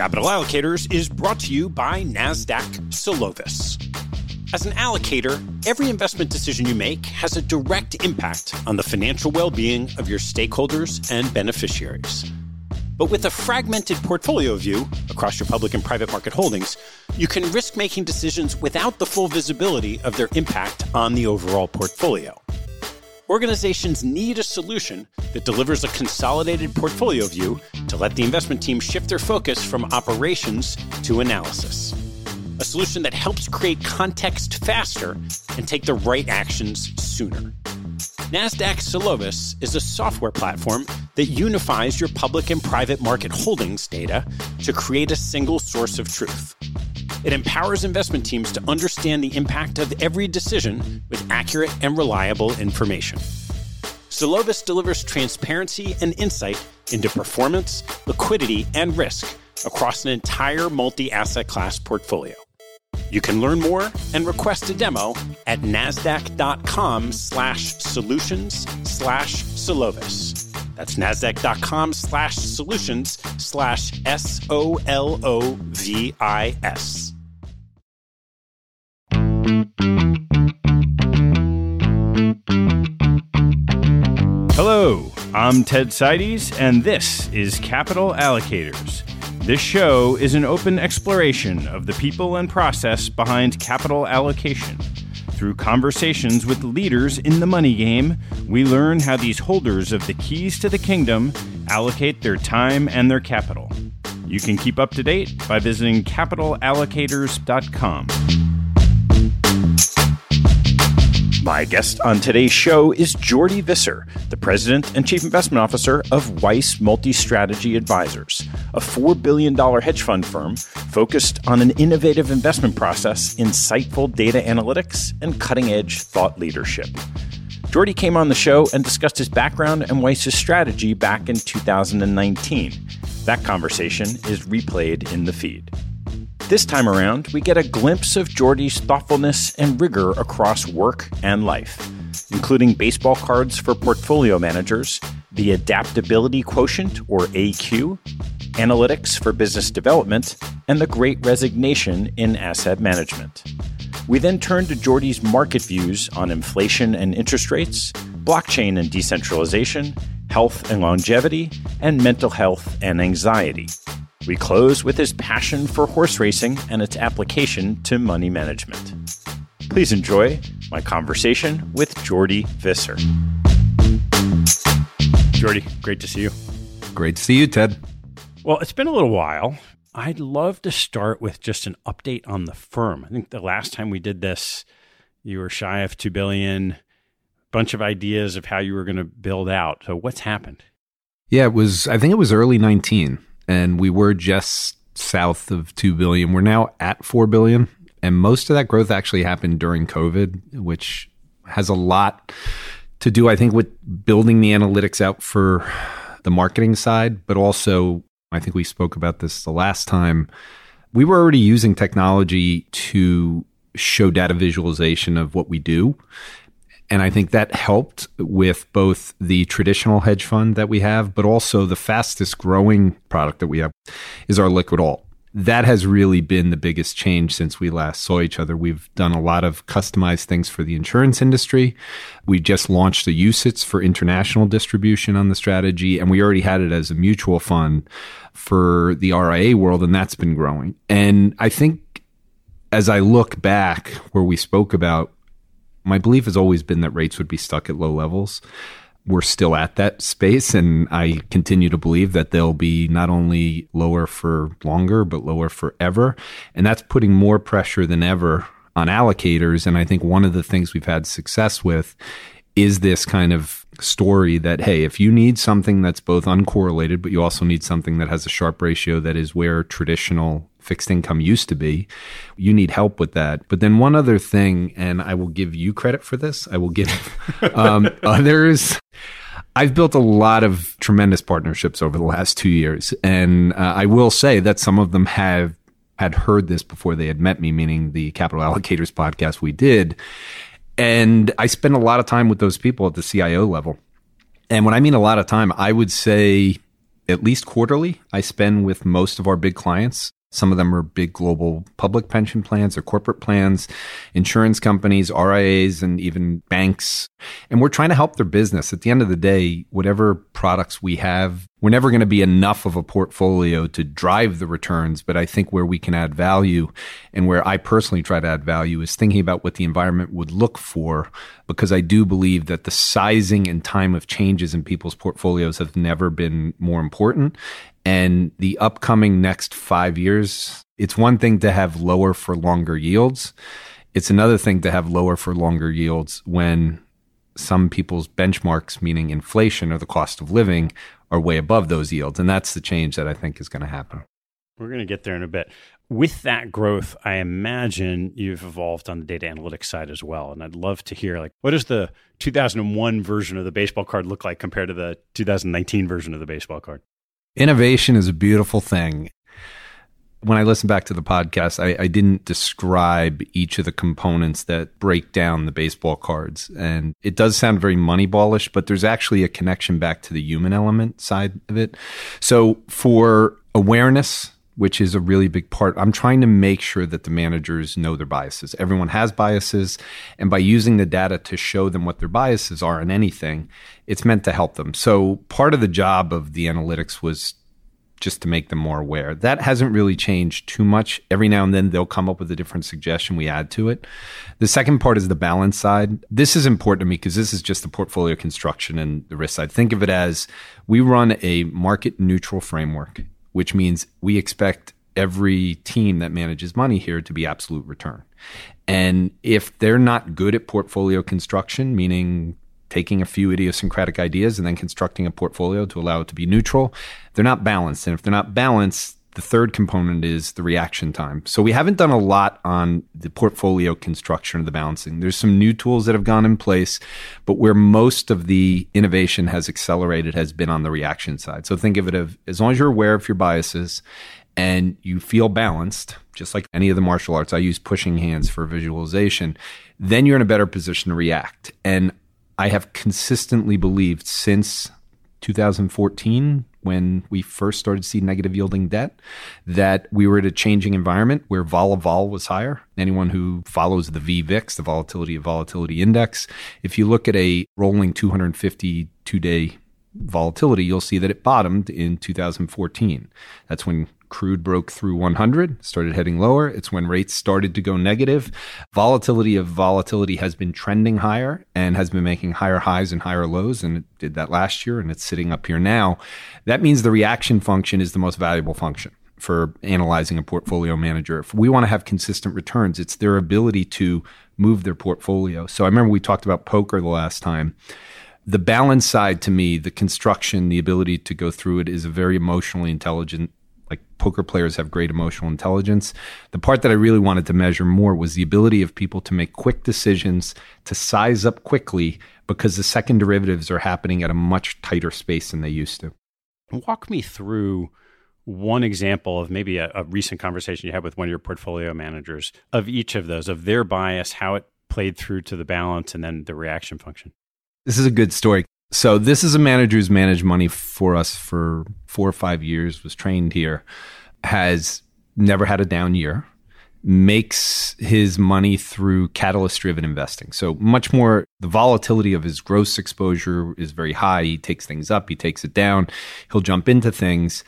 Capital Allocators is brought to you by NASDAQ Solovis. As an allocator, every investment decision you make has a direct impact on the financial well being of your stakeholders and beneficiaries. But with a fragmented portfolio view across your public and private market holdings, you can risk making decisions without the full visibility of their impact on the overall portfolio. Organizations need a solution that delivers a consolidated portfolio view to let the investment team shift their focus from operations to analysis. A solution that helps create context faster and take the right actions sooner. NASDAQ Solovis is a software platform that unifies your public and private market holdings data to create a single source of truth. It empowers investment teams to understand the impact of every decision with accurate and reliable information. Solovis delivers transparency and insight into performance, liquidity, and risk across an entire multi asset class portfolio. You can learn more and request a demo at nasdaq.com slash solutions slash Solovis. That's nasdaq.com slash solutions slash S O L O V I S. Hello, I'm Ted Seides, and this is Capital Allocators. This show is an open exploration of the people and process behind capital allocation. Through conversations with leaders in the money game, we learn how these holders of the keys to the kingdom allocate their time and their capital. You can keep up to date by visiting capitalallocators.com. My guest on today's show is Jordi Visser, the President and Chief Investment Officer of Weiss Multi Strategy Advisors, a $4 billion hedge fund firm focused on an innovative investment process, insightful data analytics, and cutting edge thought leadership. Jordi came on the show and discussed his background and Weiss's strategy back in 2019. That conversation is replayed in the feed. This time around, we get a glimpse of Jordi's thoughtfulness and rigor across work and life, including baseball cards for portfolio managers, the adaptability quotient, or AQ, analytics for business development, and the great resignation in asset management. We then turn to Jordi's market views on inflation and interest rates, blockchain and decentralization, health and longevity, and mental health and anxiety. We close with his passion for horse racing and its application to money management. Please enjoy my conversation with Jordi Visser. Jordi, great to see you. Great to see you, Ted. Well, it's been a little while. I'd love to start with just an update on the firm. I think the last time we did this, you were shy of 2 billion, bunch of ideas of how you were going to build out. So what's happened? Yeah, it was I think it was early 19 and we were just south of 2 billion. We're now at 4 billion, and most of that growth actually happened during COVID, which has a lot to do I think with building the analytics out for the marketing side, but also I think we spoke about this the last time. We were already using technology to show data visualization of what we do. And I think that helped with both the traditional hedge fund that we have, but also the fastest growing product that we have is our liquid alt. That has really been the biggest change since we last saw each other. We've done a lot of customized things for the insurance industry. We just launched the UCITS for international distribution on the strategy, and we already had it as a mutual fund for the RIA world, and that's been growing. And I think as I look back where we spoke about my belief has always been that rates would be stuck at low levels. We're still at that space, and I continue to believe that they'll be not only lower for longer, but lower forever. And that's putting more pressure than ever on allocators. And I think one of the things we've had success with is this kind of story that, hey, if you need something that's both uncorrelated, but you also need something that has a Sharpe ratio that is where traditional fixed income used to be. You need help with that. But then one other thing, and I will give you credit for this, I will give um, others. I've built a lot of tremendous partnerships over the last two years. And uh, I will say that some of them have had heard this before they had met me, meaning the Capital Allocators podcast we did. And I spend a lot of time with those people at the CIO level. And when I mean a lot of time, I would say at least quarterly, I spend with most of our big clients. Some of them are big global public pension plans or corporate plans, insurance companies, RIAs, and even banks. And we're trying to help their business. At the end of the day, whatever products we have, we're never going to be enough of a portfolio to drive the returns. But I think where we can add value and where I personally try to add value is thinking about what the environment would look for, because I do believe that the sizing and time of changes in people's portfolios have never been more important. And the upcoming next five years, it's one thing to have lower for longer yields. It's another thing to have lower for longer yields when some people's benchmarks, meaning inflation or the cost of living, are way above those yields. And that's the change that I think is going to happen. We're going to get there in a bit. With that growth, I imagine you've evolved on the data analytics side as well. And I'd love to hear like what does the 2001 version of the baseball card look like compared to the 2019 version of the baseball card? Innovation is a beautiful thing. When I listen back to the podcast, I, I, didn't describe each of the components that break down the baseball cards. And it does sound very moneyballish, but there's actually a connection back to the human element side of it. So for awareness, which is a really big part. I'm trying to make sure that the managers know their biases. Everyone has biases. And by using the data to show them what their biases are in anything, it's meant to help them. So part of the job of the analytics was just to make them more aware. That hasn't really changed too much. Every now and then they'll come up with a different suggestion we add to it. The second part is the balance side. This is important to me because this is just the portfolio construction and the risk side. Think of it as we run a market neutral framework which means we expect every team that manages money here to be absolute return. And if they're not good at portfolio construction, meaning taking a few idiosyncratic ideas and then constructing a portfolio to allow it to be neutral, they're not balanced. And if they're not balanced, the third component is the reaction time. So we haven't done a lot on the portfolio construction of the balancing. There's some new tools that have gone in place, but where most of the innovation has accelerated has been on the reaction side. So think of it as, as long as you're aware of your biases and you feel balanced, just like any of the martial arts, I use pushing hands for visualization, then you're in a better position to react. And I have consistently believed since 2014 when we first started to see negative yielding debt that we were at a changing environment where vol of vol was higher. Anyone who follows the VVIX, the volatility of volatility index, if you look at a rolling 252 day volatility, you'll see that it bottomed in 2014. That's when crude broke through 100, started heading lower. It's when rates started to go negative. Volatility of volatility has been trending higher and has been making higher highs and higher lows. And it did that last year and it's sitting up here now. That means the reaction function is the most valuable function for analyzing a portfolio manager. If we want to have consistent returns, it's their ability to move their portfolio. So I remember we talked about poker the last time the balance side to me, the construction, the ability to go through it is a very emotionally intelligent like poker players have great emotional intelligence. The part that I really wanted to measure more was the ability of people to make quick decisions, to size up quickly, because the second derivatives are happening at a much tighter space than they used to. Walk me through one example of maybe a, a recent conversation you had with one of your portfolio managers of each of those, of their bias, how it played through to the balance, and then the reaction function. This is a good story. So this is a manager who's managed money for us for four or five years, was trained here, has never had a down year, makes his money through catalyst driven investing. So much more the volatility of his gross exposure is very high. He takes things up, he takes it down, he'll jump into things.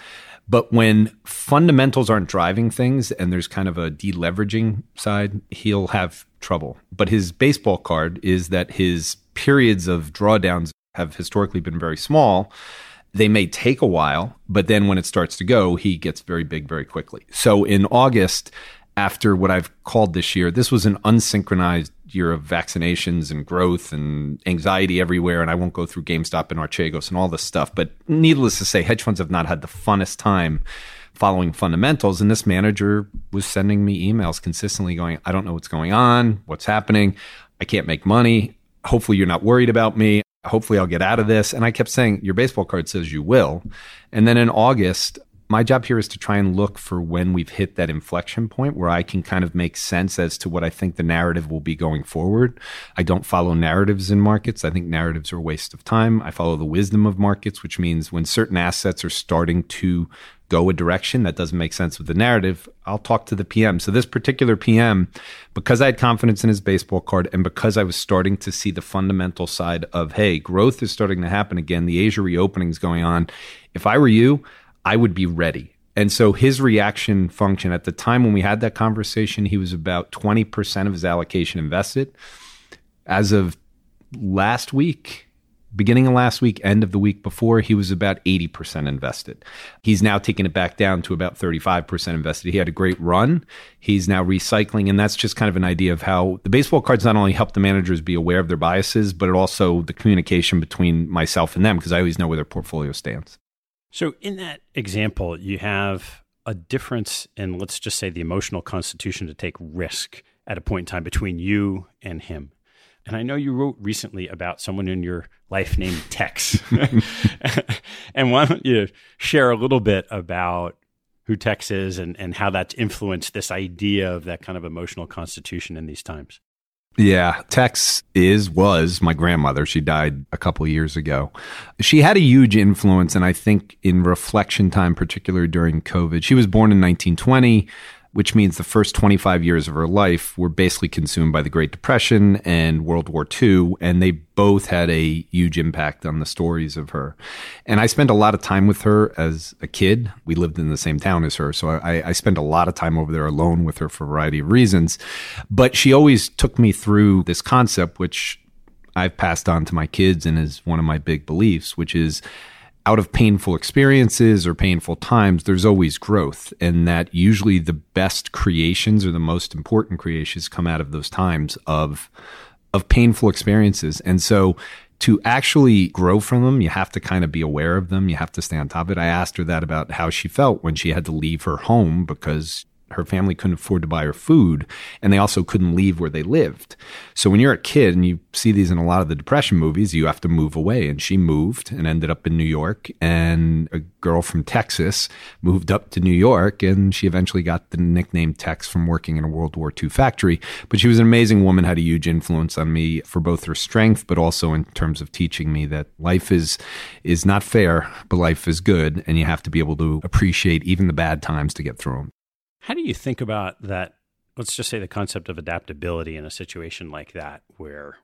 But when fundamentals aren't driving things and there's kind of a deleveraging side, he'll have trouble. But his baseball card is that his periods of drawdowns have historically been very small. They may take a while, but then when it starts to go, he gets very big very quickly. So in August, after what I've called this year, this was an unsynchronized year of vaccinations and growth and anxiety everywhere. And I won't go through GameStop and Archegos and all this stuff, but needless to say, hedge funds have not had the funnest time following fundamentals. And this manager was sending me emails consistently going, I don't know what's going on, what's happening. I can't make money. Hopefully, you're not worried about me hopefully I'll get out of this. And I kept saying, Your baseball card says you will. And then in August, My job here is to try and look for when we've hit that inflection point where I can kind of make sense as to what I think the narrative will be going forward. I don't follow narratives in markets. I think narratives are a waste of time. I follow the wisdom of markets, which means when certain assets are starting to go a direction that doesn't make sense with the narrative, I'll talk to the PM. So this particular PM, because I had confidence in his baseball card and because I was starting to see the fundamental side of, hey, growth is starting to happen again, the Asia reopening is going on. If I were you, I would be ready. And so his reaction function at the time when we had that conversation, he was about 20% of his allocation invested. As of last week, beginning of last week, end of the week before, he was about 80% invested. He's now taken it back down to about 35% invested. He had a great run. He's now recycling. And that's just kind of an idea of how the baseball cards not only help the managers be aware of their biases, but it also the communication between myself and them, because I always know where their portfolio stands. So, in that example, you have a difference in, let's just say, the emotional constitution to take risk at a point in time between you and him. And I know you wrote recently about someone in your life named Tex. and why don't you share a little bit about who Tex is and, and how that's influenced this idea of that kind of emotional constitution in these times? Yeah, Tex is was my grandmother. She died a couple years ago. She had a huge influence and I think in reflection time particularly during COVID. She was born in 1920 which means the first 25 years of her life were basically consumed by the Great Depression and World War II. And they both had a huge impact on the stories of her. And I spent a lot of time with her as a kid. We lived in the same town as her. So I, I spent a lot of time over there alone with her for a variety of reasons. But she always took me through this concept, which I've passed on to my kids and is one of my big beliefs, which is out of painful experiences or painful times, there's always growth. And that usually the best creations or the most important creations come out of those times of, of painful experiences. And so to actually grow from them, you have to kind of be aware of them. You have to stay on top of it. I asked her that about how she felt when she had to leave her home because her family couldn't afford to buy her food and they also couldn't leave where they lived. So when you're a kid and you see these in a lot of the depression movies, you have to move away and she moved and ended up in New York and a girl from Texas moved up to New York and she eventually got the nickname Tex from working in a World War II factory, but she was an amazing woman had a huge influence on me for both her strength but also in terms of teaching me that life is is not fair, but life is good and you have to be able to appreciate even the bad times to get through them. How do you think about that? Let's just say the concept of adaptability in a situation like that, where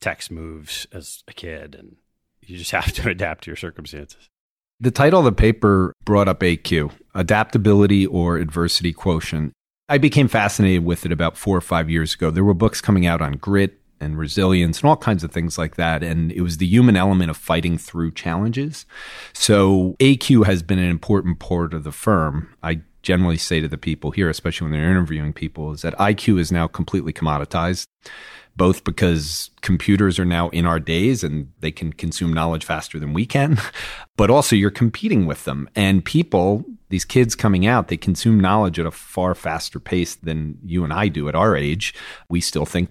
Tex moves as a kid and you just have to adapt to your circumstances. The title of the paper brought up AQ, adaptability or adversity quotient. I became fascinated with it about four or five years ago. There were books coming out on grit and resilience and all kinds of things like that. And it was the human element of fighting through challenges. So AQ has been an important part of the firm. I generally say to the people here, especially when they're interviewing people, is that IQ is now completely commoditized, both because computers are now in our days and they can consume knowledge faster than we can, but also you're competing with them. And people, these kids coming out, they consume knowledge at a far faster pace than you and I do at our age. We still think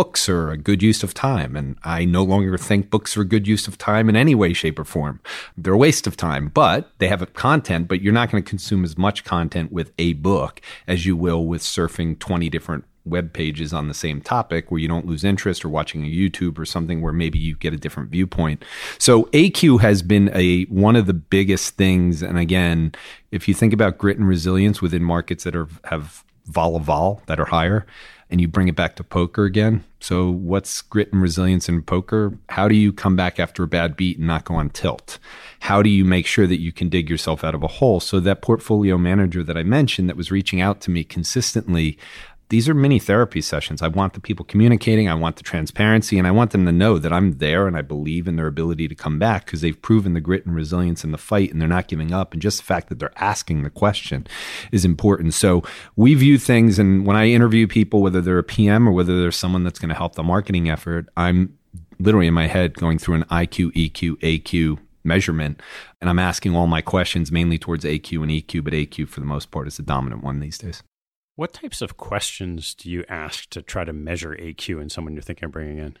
books are a good use of time. And I no longer think books are a good use of time in any way, shape, or form. They're a waste of time, but they have a content, but you're not going to consume as much content with a book as you will with surfing 20 different web pages on the same topic where you don't lose interest or watching a YouTube or something where maybe you get a different viewpoint. So AQ has been a one of the biggest things and again, if you think about grit and resilience within markets that are have vol vol that are higher, and you bring it back to poker again. So, what's grit and resilience in poker? How do you come back after a bad beat and not go on tilt? How do you make sure that you can dig yourself out of a hole? So, that portfolio manager that I mentioned that was reaching out to me consistently these are mini therapy sessions. I want the people communicating, I want the transparency, and I want them to know that I'm there and I believe in their ability to come back because they've proven the grit and resilience in the fight and they're not giving up. And just the fact that they're asking the question is important. So we view things, and when I interview people, whether they're a PM or whether they're someone that's going to help the marketing effort, I'm literally in my head going through an IQ, EQ, AQ measurement. And I'm asking all my questions mainly towards AQ and EQ, but AQ for the most part is the dominant one these days. What types of questions do you ask to try to measure AQ in someone you're thinking of bringing in?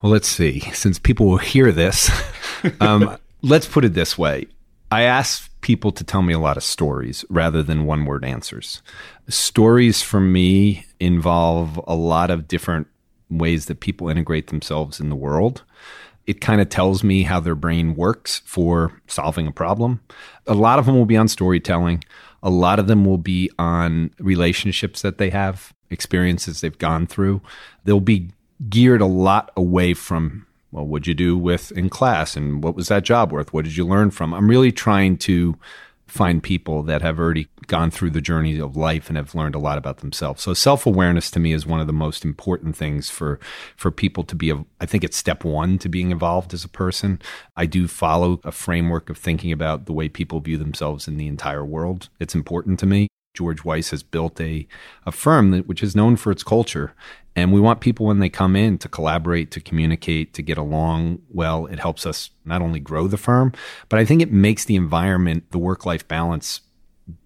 Well, let's see. Since people will hear this, um, let's put it this way. I ask people to tell me a lot of stories rather than one word answers. Stories for me involve a lot of different ways that people integrate themselves in the world. It kind of tells me how their brain works for solving a problem. A lot of them will be on storytelling. A lot of them will be on relationships that they have, experiences they've gone through. They'll be geared a lot away from well, what'd you do with in class and what was that job worth? What did you learn from? I'm really trying to find people that have already gone through the journey of life and have learned a lot about themselves. So self-awareness to me is one of the most important things for for people to be I think it's step 1 to being involved as a person. I do follow a framework of thinking about the way people view themselves in the entire world. It's important to me. George Weiss has built a, a firm that, which is known for its culture. And we want people when they come in to collaborate, to communicate, to get along well. It helps us not only grow the firm, but I think it makes the environment, the work life balance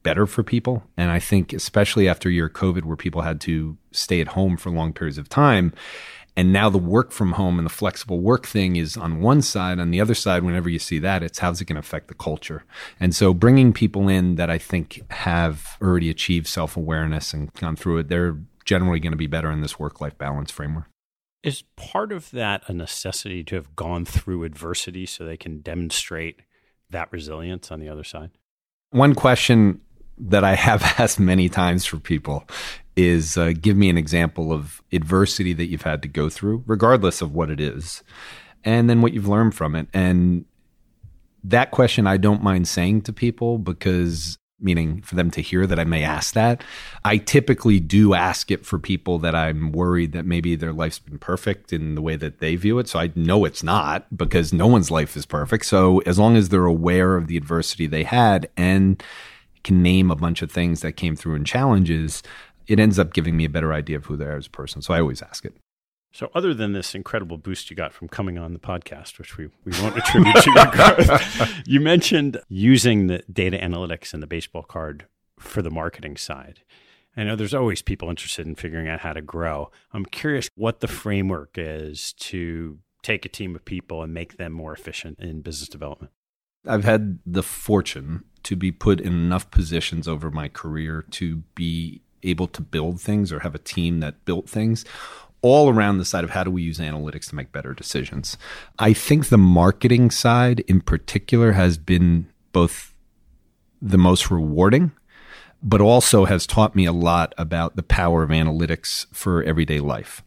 better for people. And I think, especially after year COVID, where people had to stay at home for long periods of time, and now the work from home and the flexible work thing is on one side. On the other side, whenever you see that, it's how's it going to affect the culture? And so bringing people in that I think have already achieved self awareness and gone through it, they're generally going to be better in this work life balance framework. Is part of that a necessity to have gone through adversity so they can demonstrate that resilience on the other side? One question that I have asked many times for people is uh, give me an example of adversity that you've had to go through, regardless of what it is, and then what you've learned from it. And that question I don't mind saying to people because meaning for them to hear that I may ask that. I typically do ask it for people that I'm worried that maybe their life's been perfect in the way that they view it. So I know it's not because no one's life is perfect. So as long as they're aware of the adversity they had and can name a bunch of things that came through and challenges, it ends up giving me a better idea of who they are as a person. So I always ask it. So, other than this incredible boost you got from coming on the podcast, which we, we won't attribute to your growth, you mentioned using the data analytics and the baseball card for the marketing side. I know there's always people interested in figuring out how to grow. I'm curious what the framework is to take a team of people and make them more efficient in business development. I've had the fortune to be put in enough positions over my career to be able to build things or have a team that built things all around the side of how do we use analytics to make better decisions. I think the marketing side in particular has been both the most rewarding, but also has taught me a lot about the power of analytics for everyday life.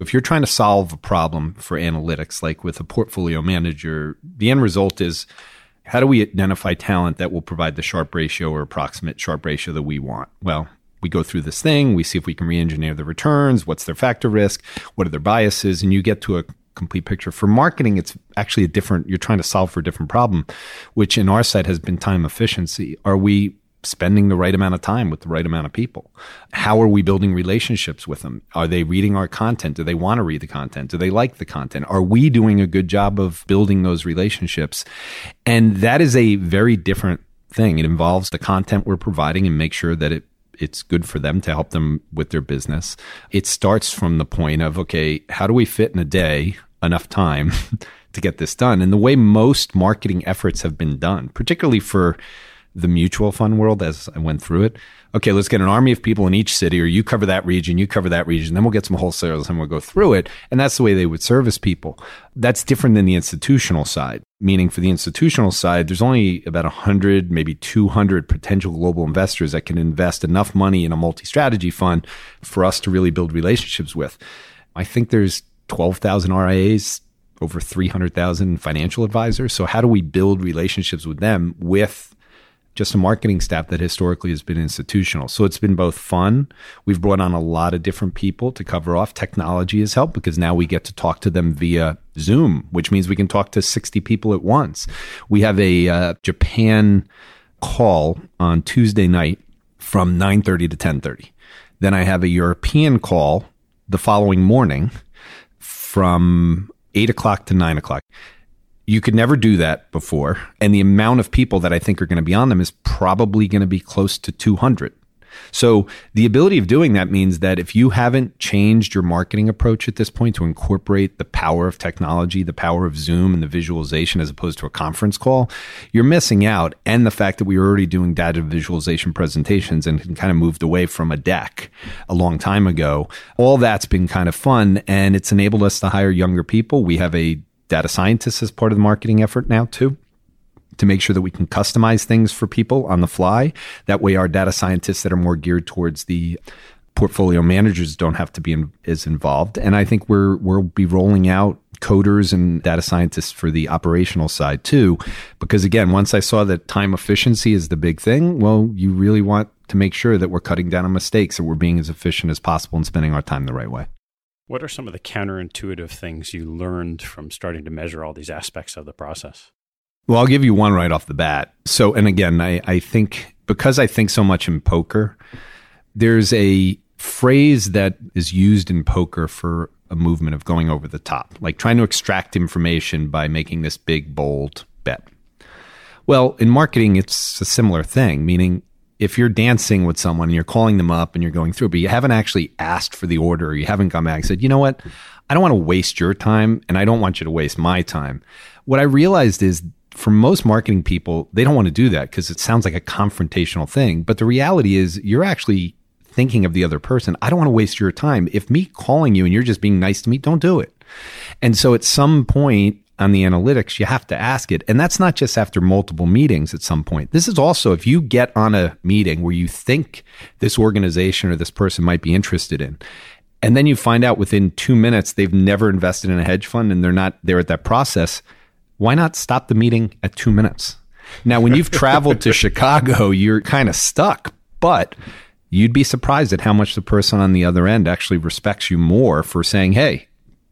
If you're trying to solve a problem for analytics, like with a portfolio manager, the end result is how do we identify talent that will provide the Sharpe ratio or approximate Sharpe ratio that we want? Well, we go through this thing, we see if we can re-engineer the returns, what's their factor risk, what are their biases, and you get to a complete picture. For marketing, it's actually a different, you're trying to solve for a different problem, which in our side has been time efficiency. Are we spending the right amount of time with the right amount of people? How are we building relationships with them? Are they reading our content? Do they want to read the content? Do they like the content? Are we doing a good job of building those relationships? And that is a very different thing. It involves the content we're providing and make sure that it it's good for them to help them with their business. It starts from the point of, okay, how do we fit in a day enough time to get this done? And the way most marketing efforts have been done, particularly for the mutual fund world as I went through it. Okay, let's get an army of people in each city, or you cover that region, you cover that region, then we'll get some wholesalers and we'll go through it. And that's the way they would service people. That's different than the institutional side, meaning for the institutional side, there's only about 100, maybe 200 potential global investors that can invest enough money in a multi strategy fund for us to really build relationships with. I think there's 12,000 RIAs, over 300,000 financial advisors. So, how do we build relationships with them with just a marketing staff that historically has been institutional. So it's been both fun. We've brought on a lot of different people to cover off. Technology has helped because now we get to talk to them via Zoom, which means we can talk to 60 people at once. We have a uh, Japan call on Tuesday night from 9:30 to 10:30. Then I have a European call the following morning from 8 o'clock to 9 o'clock. You could never do that before. And the amount of people that I think are going to be on them is probably going to be close to 200. So the ability of doing that means that if you haven't changed your marketing approach at this point to incorporate the power of technology, the power of Zoom and the visualization as opposed to a conference call, you're missing out. And the fact that we were already doing data visualization presentations and kind of moved away from a deck a long time ago, all that's been kind of fun and it's enabled us to hire younger people. We have a data scientists as part of the marketing effort now too to make sure that we can customize things for people on the fly. That way, our data scientists that are more geared towards the portfolio managers don't have to be in, as involved. And I think we're we'll be rolling out coders and data scientists for the operational side too, because again, once I saw that time efficiency is the big thing, well, you really want to make sure that we're cutting down on mistakes, that we're being as efficient as possible and spending our time the right way. What are some of the counterintuitive things you learned from starting to measure all these aspects of the process? Well, I'll give you one right off the bat. So, and again, I, I think because I think so much in poker, there's a phrase that is used in poker for a movement of going over the top, like trying to extract information by making this big, bold bet. Well, in marketing, it's a similar thing, meaning if you're dancing with someone and you're calling them up and you're going through, but you haven't actually asked for the order, or you haven't come back and said, you know what? I don't want to waste your time and I don't want you to waste my time. What I realized is for most marketing people, they don't want to do that because it sounds like a confrontational thing. But the reality is, you're actually thinking of the other person. I don't want to waste your time. If me calling you and you're just being nice to me, don't do it. And so at some point on the analytics, you have to ask it. And that's not just after multiple meetings at some point. This is also if you get on a meeting where you think this organization or this person might be interested in. And then you find out within two minutes they've never invested in a hedge fund and they're not there at that process why not stop the meeting at two minutes? Now, when you've traveled to Chicago, you're kind of stuck, but you'd be surprised at how much the person on the other end actually respects you more for saying, Hey,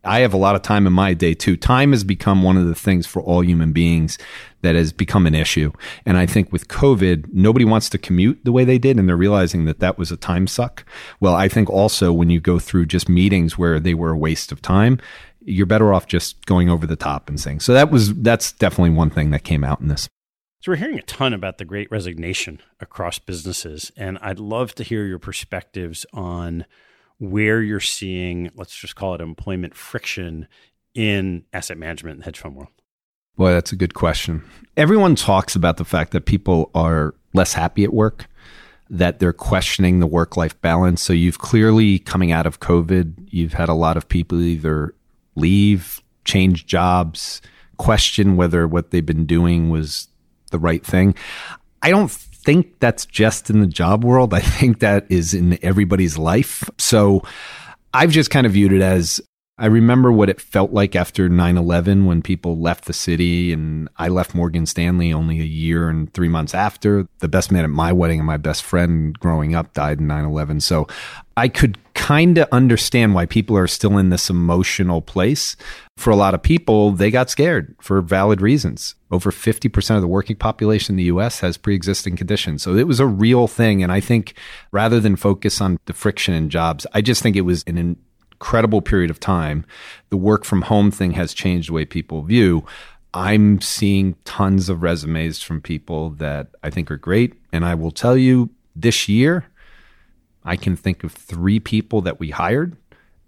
I have a lot of time in my day too. Time has become one of the things for all human beings that has become an issue. And I think with COVID, nobody wants to commute the way they did, and they're realizing that that was a time suck. Well, I think also when you go through just meetings where they were a waste of time, you're better off just going over the top and saying. So that was that's definitely one thing that came out in this. So we're hearing a ton about the great resignation across businesses and I'd love to hear your perspectives on where you're seeing let's just call it employment friction in asset management and hedge fund world. Boy, that's a good question. Everyone talks about the fact that people are less happy at work, that they're questioning the work life balance. So you've clearly coming out of COVID, you've had a lot of people either leave, change jobs, question whether what they've been doing was the right thing. I don't think that's just in the job world. I think that is in everybody's life. So I've just kind of viewed it as I remember what it felt like after 9 11 when people left the city, and I left Morgan Stanley only a year and three months after. The best man at my wedding and my best friend growing up died in 9 11. So I could kind of understand why people are still in this emotional place. For a lot of people, they got scared for valid reasons. Over 50% of the working population in the US has pre existing conditions. So it was a real thing. And I think rather than focus on the friction in jobs, I just think it was an incredible period of time. The work from home thing has changed the way people view. I'm seeing tons of resumes from people that I think are great. And I will tell you this year, I can think of three people that we hired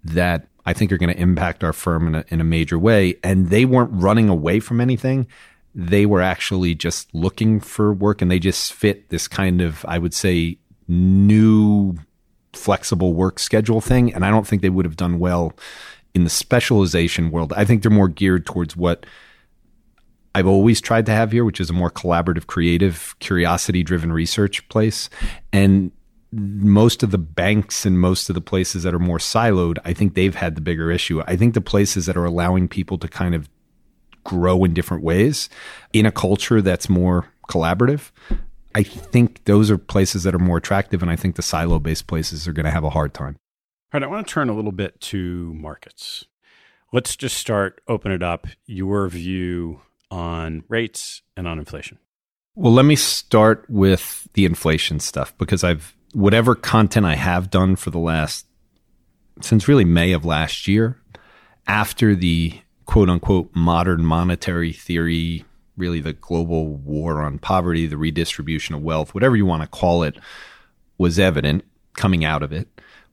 that I think are going to impact our firm in a, in a major way. And they weren't running away from anything. They were actually just looking for work and they just fit this kind of, I would say, new flexible work schedule thing. And I don't think they would have done well in the specialization world. I think they're more geared towards what I've always tried to have here, which is a more collaborative, creative, curiosity driven research place. And most of the banks and most of the places that are more siloed, I think they've had the bigger issue. I think the places that are allowing people to kind of grow in different ways in a culture that's more collaborative, I think those are places that are more attractive, and I think the silo based places are going to have a hard time. All right, I want to turn a little bit to markets. Let's just start, open it up, your view on rates and on inflation. Well, let me start with the inflation stuff because I've, whatever content I have done for the last, since really May of last year, after the quote unquote modern monetary theory really the global war on poverty, the redistribution of wealth, whatever you want to call it, was evident coming out of it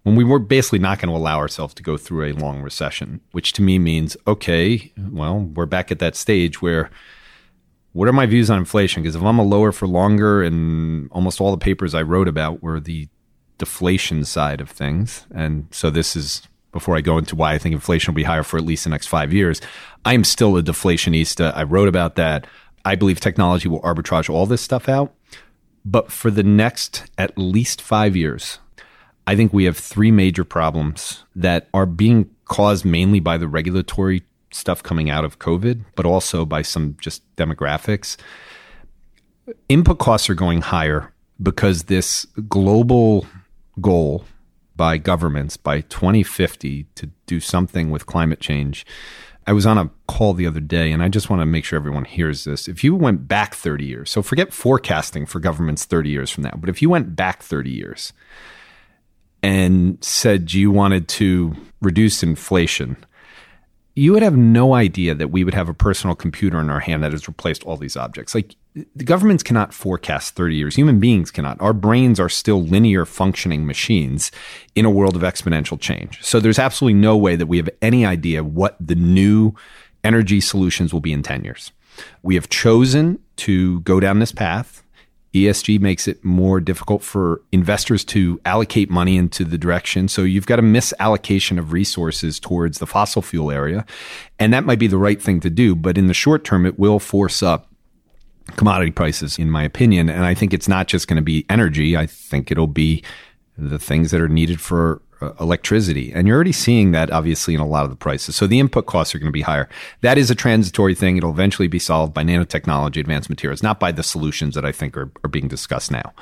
when we were basically not going to allow ourselves to go through a long recession, which to me means, okay, well, we're back at that stage where what are my views on inflation? Because if I'm a lower for longer, and almost all the papers I wrote about were the deflation side of things, and so this is before I go into why I think inflation will be higher for at least the next five years. I am still a deflationista. I wrote about that. I believe technology will arbitrage all this stuff out. But for the next at least five years, I think we have three major problems that are being caused mainly by the regulatory stuff coming out of COVID, but also by some just demographics. Input costs are going higher because this global goal by governments by 2050 to do something with climate change. I was on a call the other day, and I just want to make sure everyone hears this. If you went back 30 years, so forget forecasting for governments 30 years from now, but if you went back 30 years, and said you wanted to reduce inflation, you would have no idea that we would have a personal computer in our hand that has replaced all these objects. Like the governments cannot forecast 30 years. Human beings cannot. Our brains are still linear functioning machines in a world of exponential change. So there's absolutely no way that we have any idea what the new energy solutions will be in 10 years. We have chosen to go down this path ESG makes it more difficult for investors to allocate money into the direction. So you've got a misallocation of resources towards the fossil fuel area. And that might be the right thing to do. But in the short term, it will force up commodity prices, in my opinion. And I think it's not just going to be energy. I think it'll be the things that are needed for uh, electricity. And you're already seeing that obviously in a lot of the prices. So the input costs are going to be higher. That is a transitory thing. It'll eventually be solved by nanotechnology, advanced materials, not by the solutions that I think are, are being discussed now.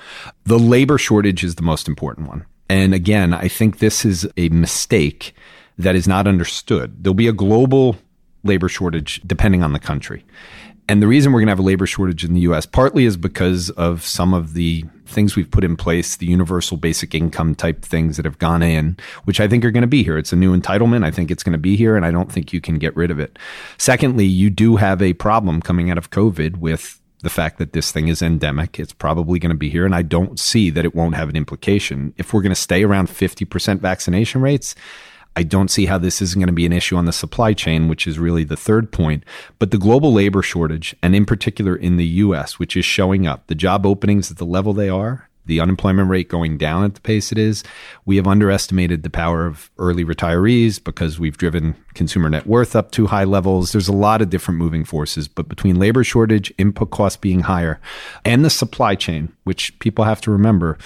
The labor shortage is the most important one. And again, I think this is a mistake that is not understood. There'll be a global labor shortage depending on the country. And the reason we're going to have a labor shortage in the US partly is because of some of the things we've put in place, the universal basic income type things that have gone in, which I think are going to be here. It's a new entitlement. I think it's going to be here, and I don't think you can get rid of it. Secondly, you do have a problem coming out of COVID with the fact that this thing is endemic. It's probably going to be here, and I don't see that it won't have an implication. If we're going to stay around 50% vaccination rates, I don't see how this isn't going to be an issue on the supply chain, which is really the third point. But the global labor shortage, and in particular in the US, which is showing up, the job openings at the level they are, the unemployment rate going down at the pace it is, we have underestimated the power of early retirees because we've driven consumer net worth up to high levels. There's a lot of different moving forces, but between labor shortage, input costs being higher, and the supply chain, which people have to remember,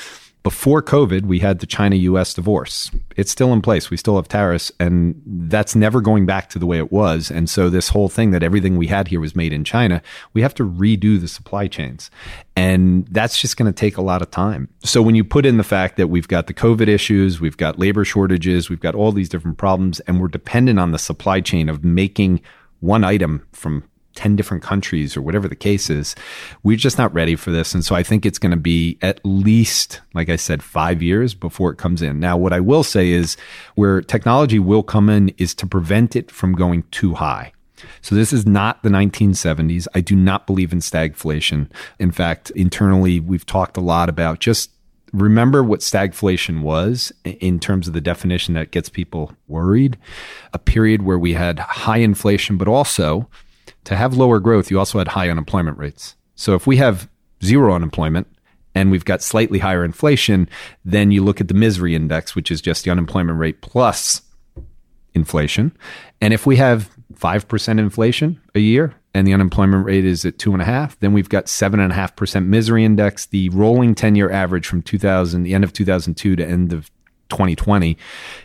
before COVID, we had the China US divorce. It's still in place. We still have tariffs, and that's never going back to the way it was. And so, this whole thing that everything we had here was made in China, we have to redo the supply chains. And that's just going to take a lot of time. So, when you put in the fact that we've got the COVID issues, we've got labor shortages, we've got all these different problems, and we're dependent on the supply chain of making one item from 10 different countries or whatever the case is. We're just not ready for this. And so I think it's going to be at least, like I said, five years before it comes in. Now, what I will say is where technology will come in is to prevent it from going too high. So this is not the 1970s. I do not believe in stagflation. In fact, internally, we've talked a lot about just remember what stagflation was in terms of the definition that gets people worried. A period where we had high inflation, but also to have lower growth, you also had high unemployment rates. So if we have zero unemployment and we've got slightly higher inflation, then you look at the misery index, which is just the unemployment rate plus inflation. And if we have 5% inflation a year and the unemployment rate is at two and a half, then we've got seven and a half percent misery index. The rolling 10 year average from 2000, the end of 2002 to end of 2020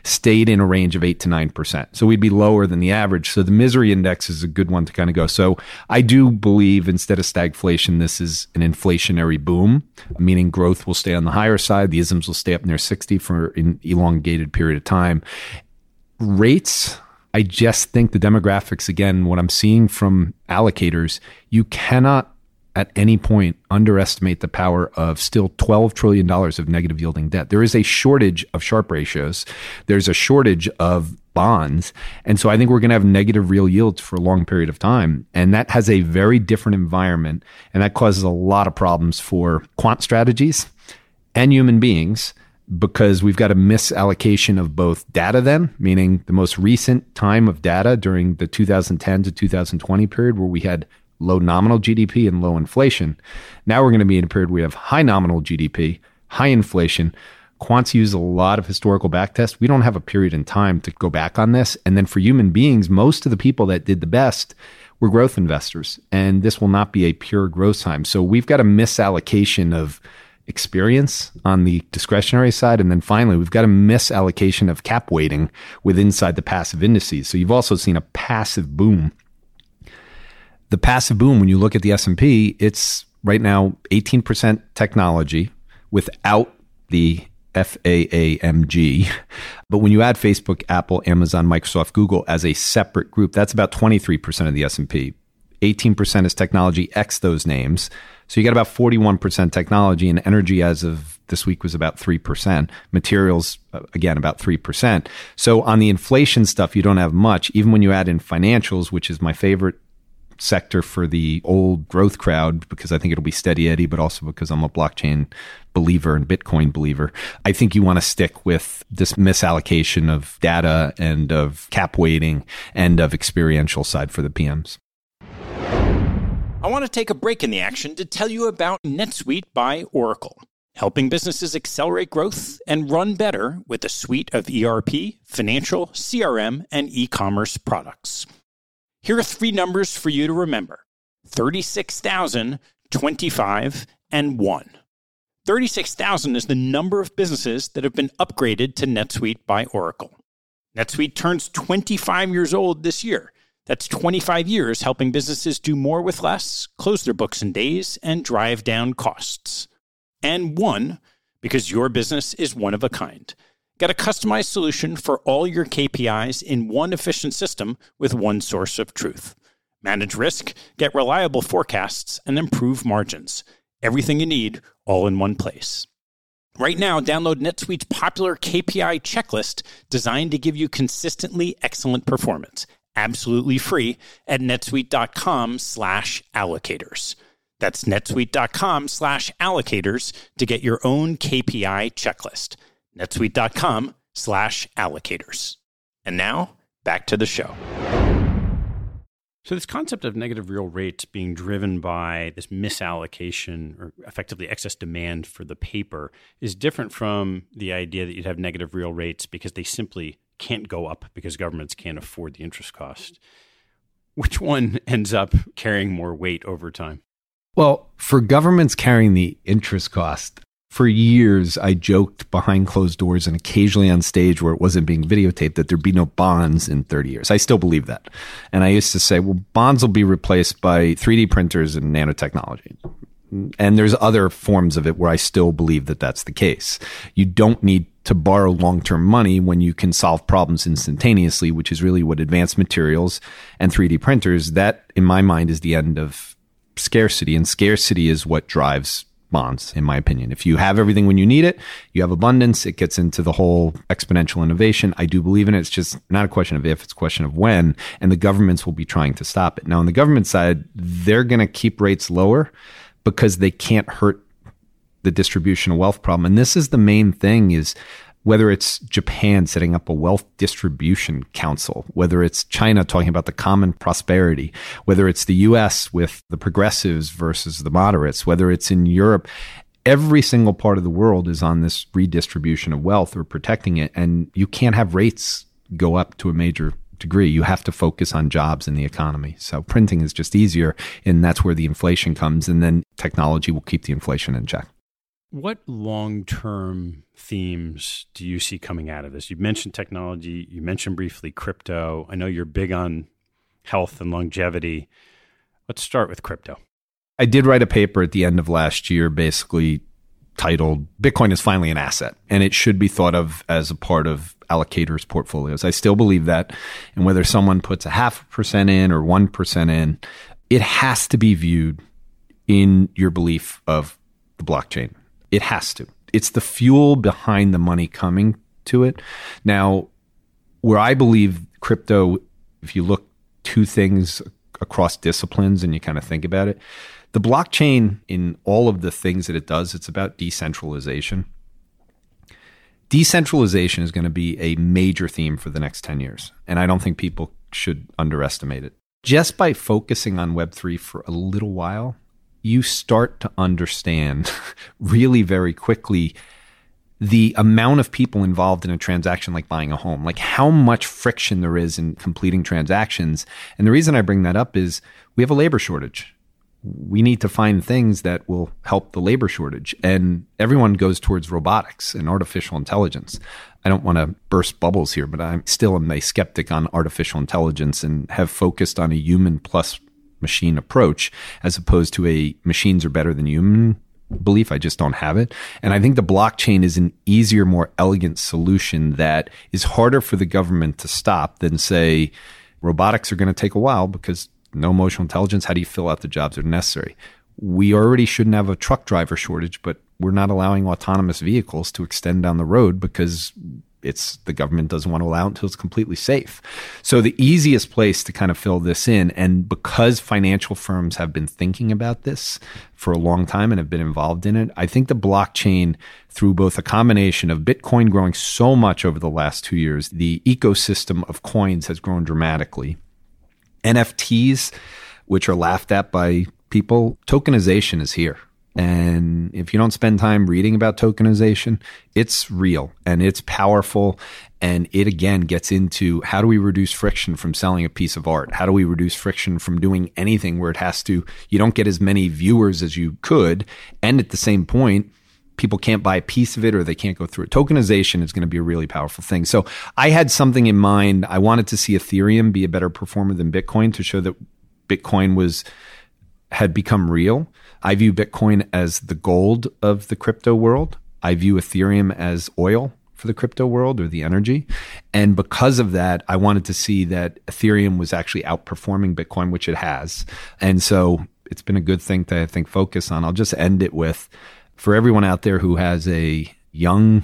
stayed in a range of 8 to 9%. So we'd be lower than the average. So the misery index is a good one to kind of go. So I do believe instead of stagflation, this is an inflationary boom, meaning growth will stay on the higher side. The ISMs will stay up near 60 for an elongated period of time. Rates, I just think the demographics, again, what I'm seeing from allocators, you cannot at any point underestimate the power of still $12 trillion of negative yielding debt. There is a shortage of Sharpe ratios. There's a shortage of bonds. And so I think we're going to have negative real yields for a long period of time. And that has a very different environment. And that causes a lot of problems for quant strategies and human beings because we've got a misallocation of both data then, meaning the most recent time of data during the 2010 to 2020 period where we had low nominal GDP and low inflation. Now we're going to be in a period where we have high nominal GDP, high inflation. Quants use a lot of historical backtest. We don't have a period in time to go back on this. And then for human beings, most of the people that did the best were growth investors. And this will not be a pure growth time. So we've got a misallocation of experience on the discretionary side. And then finally, we've got a misallocation of cap weighting with inside the passive indices. So you've also seen a passive boom. The passive boom, when you look at the S&P, it's right now 18% technology without the FAAMG. But when you add Facebook, Apple, Amazon, Microsoft, Google as a separate group, that's about 23% of the S&P. 18% is technology X those names. So you got about 41% technology and energy as of this week was about 3%. Materials, uh, again, about 3%. So on the inflation stuff, you don't have much. Even when you add in financials, which is my favorite sector for the old growth crowd because I think it'll be steady Eddie, but also because I'm a blockchain believer and Bitcoin believer. I think you want to stick with this misallocation of data and of cap weighting and of experiential side for the PMs. I want to take a break in the action to tell you about NetSuite by Oracle, helping businesses accelerate growth and run better with a suite of ERP, financial, CRM, and e commerce products. Here are three numbers for you to remember 36,000, 25, and 1. 36,000 is the number of businesses that have been upgraded to NetSuite by Oracle. NetSuite turns 25 years old this year that's 25 years helping businesses do more with less, close their books in days, and drive down costs. And one, because your business is one of a kind. Get a customized solution for all your KPIs in one efficient system with one source of truth. Manage risk, get reliable forecasts, and improve margins. Everything you need all in one place. Right now, download NetSuite's popular KPI checklist designed to give you consistently excellent performance absolutely free at netsuite.com slash allocators. That's netsuite.com slash allocators to get your own KPI checklist. netsuite.com slash allocators. And now, back to the show. So, this concept of negative real rates being driven by this misallocation or effectively excess demand for the paper is different from the idea that you'd have negative real rates because they simply can't go up because governments can't afford the interest cost. Which one ends up carrying more weight over time? Well, for governments carrying the interest cost, for years I joked behind closed doors and occasionally on stage where it wasn't being videotaped that there'd be no bonds in 30 years. I still believe that. And I used to say, well, bonds will be replaced by 3D printers and nanotechnology and there's other forms of it where I still believe that that's the case. You don't need to borrow long term money when you can solve problems instantaneously, which is really what advanced materials and 3D printers, that in my mind is the end of scarcity. And scarcity is what drives bonds, in my opinion. If you have everything when you need it, you have abundance, it gets into the whole exponential innovation. I do believe in it. It's just not a question of if, it's a question of when. And the governments will be trying to stop it. Now, on the government side, they're going to keep rates lower because they can't hurt the distribution of wealth problem. And this is the main thing is whether it's Japan setting up a wealth distribution council, whether it's China talking about the common prosperity, whether it's the US with the progressives versus the moderates, whether it's in Europe, every single part of the world is on this redistribution of wealth or protecting it. And you can't have rates go up to a major degree. You have to focus on jobs in the economy. So printing is just easier, and that's where the inflation comes. And then technology will keep the inflation in check. What long term themes do you see coming out of this? You mentioned technology, you mentioned briefly crypto. I know you're big on health and longevity. Let's start with crypto. I did write a paper at the end of last year, basically titled Bitcoin is finally an asset and it should be thought of as a part of allocators' portfolios. I still believe that. And whether someone puts a half percent in or 1% in, it has to be viewed in your belief of the blockchain. It has to. It's the fuel behind the money coming to it. Now, where I believe crypto, if you look two things across disciplines and you kind of think about it. The blockchain, in all of the things that it does, it's about decentralization. Decentralization is going to be a major theme for the next 10 years. And I don't think people should underestimate it. Just by focusing on Web3 for a little while, you start to understand really very quickly the amount of people involved in a transaction like buying a home, like how much friction there is in completing transactions. And the reason I bring that up is we have a labor shortage. We need to find things that will help the labor shortage. And everyone goes towards robotics and artificial intelligence. I don't want to burst bubbles here, but I'm still a skeptic on artificial intelligence and have focused on a human plus machine approach as opposed to a machines are better than human belief. I just don't have it. And I think the blockchain is an easier, more elegant solution that is harder for the government to stop than, say, robotics are going to take a while because no emotional intelligence. How do you fill out the jobs that are necessary? We already shouldn't have a truck driver shortage, but we're not allowing autonomous vehicles to extend down the road because it's the government doesn't want to allow it until it's completely safe. So the easiest place to kind of fill this in, and because financial firms have been thinking about this for a long time and have been involved in it, I think the blockchain, through both a combination of Bitcoin growing so much over the last two years, the ecosystem of coins has grown dramatically. NFTs, which are laughed at by people, tokenization is here. And if you don't spend time reading about tokenization, it's real and it's powerful. And it again gets into how do we reduce friction from selling a piece of art? How do we reduce friction from doing anything where it has to, you don't get as many viewers as you could. And at the same point, people can't buy a piece of it or they can't go through it. Tokenization is going to be a really powerful thing. So I had something in mind. I wanted to see Ethereum be a better performer than Bitcoin to show that Bitcoin was had become real. I view Bitcoin as the gold of the crypto world. I view Ethereum as oil for the crypto world or the energy. And because of that, I wanted to see that Ethereum was actually outperforming Bitcoin, which it has. And so it's been a good thing to, I think, focus on. I'll just end it with for everyone out there who has a young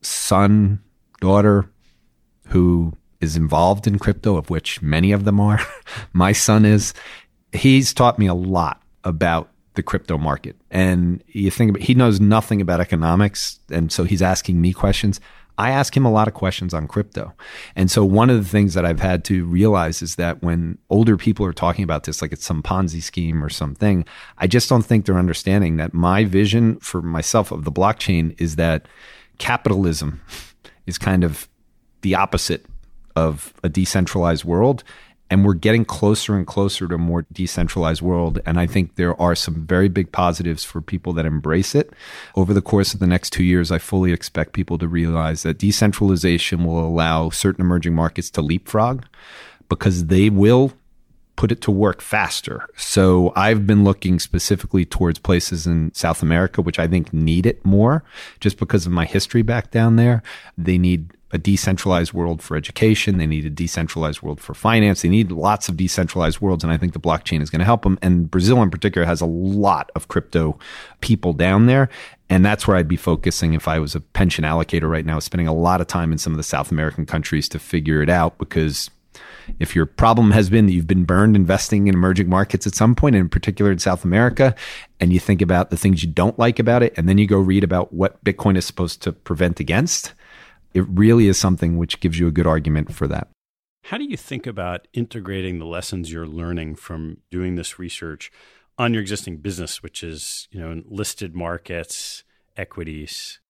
son, daughter who is involved in crypto, of which many of them are. My son is. He's taught me a lot about the crypto market. And you think about, he knows nothing about economics. And so he's asking me questions. I ask him a lot of questions on crypto. And so one of the things that I've had to realize is that when older people are talking about this, like it's some Ponzi scheme or something, I just don't think they're understanding that my vision for myself of the blockchain is that capitalism is kind of the opposite of a decentralized world and we're getting closer and closer to a more decentralized world. And I think there are some very big positives for people that embrace it. Over the course of the next two years, I fully expect people to realize that decentralization will allow certain emerging markets to leapfrog because they will put it to work faster. So I've been looking specifically towards places in South America, which I think need it more just because of my history back down there. They need a decentralized world for education. They need a decentralized world for finance. They need lots of decentralized worlds. And I think the blockchain is going to help them. And Brazil in particular has a lot of crypto people down there. And that's where I'd be focusing if I was a pension allocator right now, spending a lot of time in some of the South American countries to figure it out because if your problem has been that you've been burned investing in emerging markets at some point, and in particular in South America, and you think about the things you don't like about it, and then you go read about what Bitcoin is supposed to prevent against, it really is something which gives you a good argument for that. How do you think about integrating the lessons you're learning from doing this research on your existing business, which is, you know, listed markets, equities,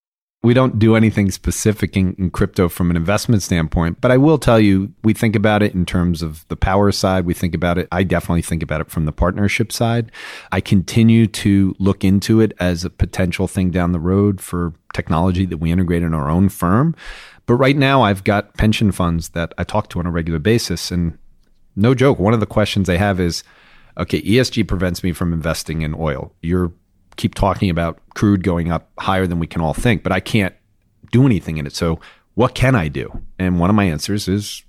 we don't do anything specific in, in, crypto from an investment standpoint, but I will tell you, we think about it in terms of the power side. We think about it. I definitely think about it from the partnership side. I continue to look into it as a potential thing down the road for technology that we integrate in our own firm. But right now, I've got pension funds that I talk to on a regular basis. And no joke, one of the questions they have is, okay, ESG prevents me from investing in oil. You're keep talking about crude going up higher than we can all think, but I can't do anything in it. So what can I do? And one of my answers is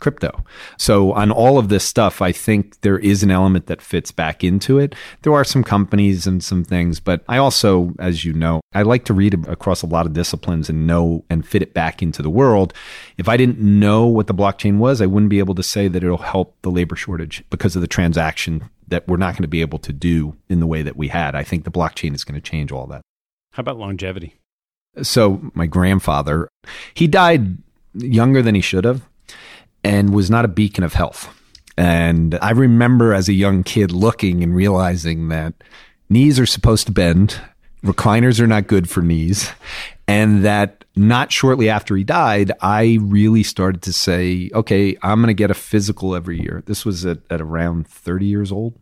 crypto. So on all of this stuff, I think there is an element that fits back into it. There are some companies and some things, but I also, as you know, I like to read across a lot of disciplines and know and fit it back into the world. If I didn't know what the blockchain was, I wouldn't be able to say that it'll help the labor shortage because of the transaction that we're not going to be able to do in the way that we had. I think the blockchain is going to change all that. How about longevity? So, my grandfather, he died younger than he should have and was not a beacon of health. And I remember as a young kid looking and realizing that knees are supposed to bend, recliners are not good for knees, and that not shortly after he died, I really started to say, okay, I'm going to get a physical every year. This was at, at around 30 years old.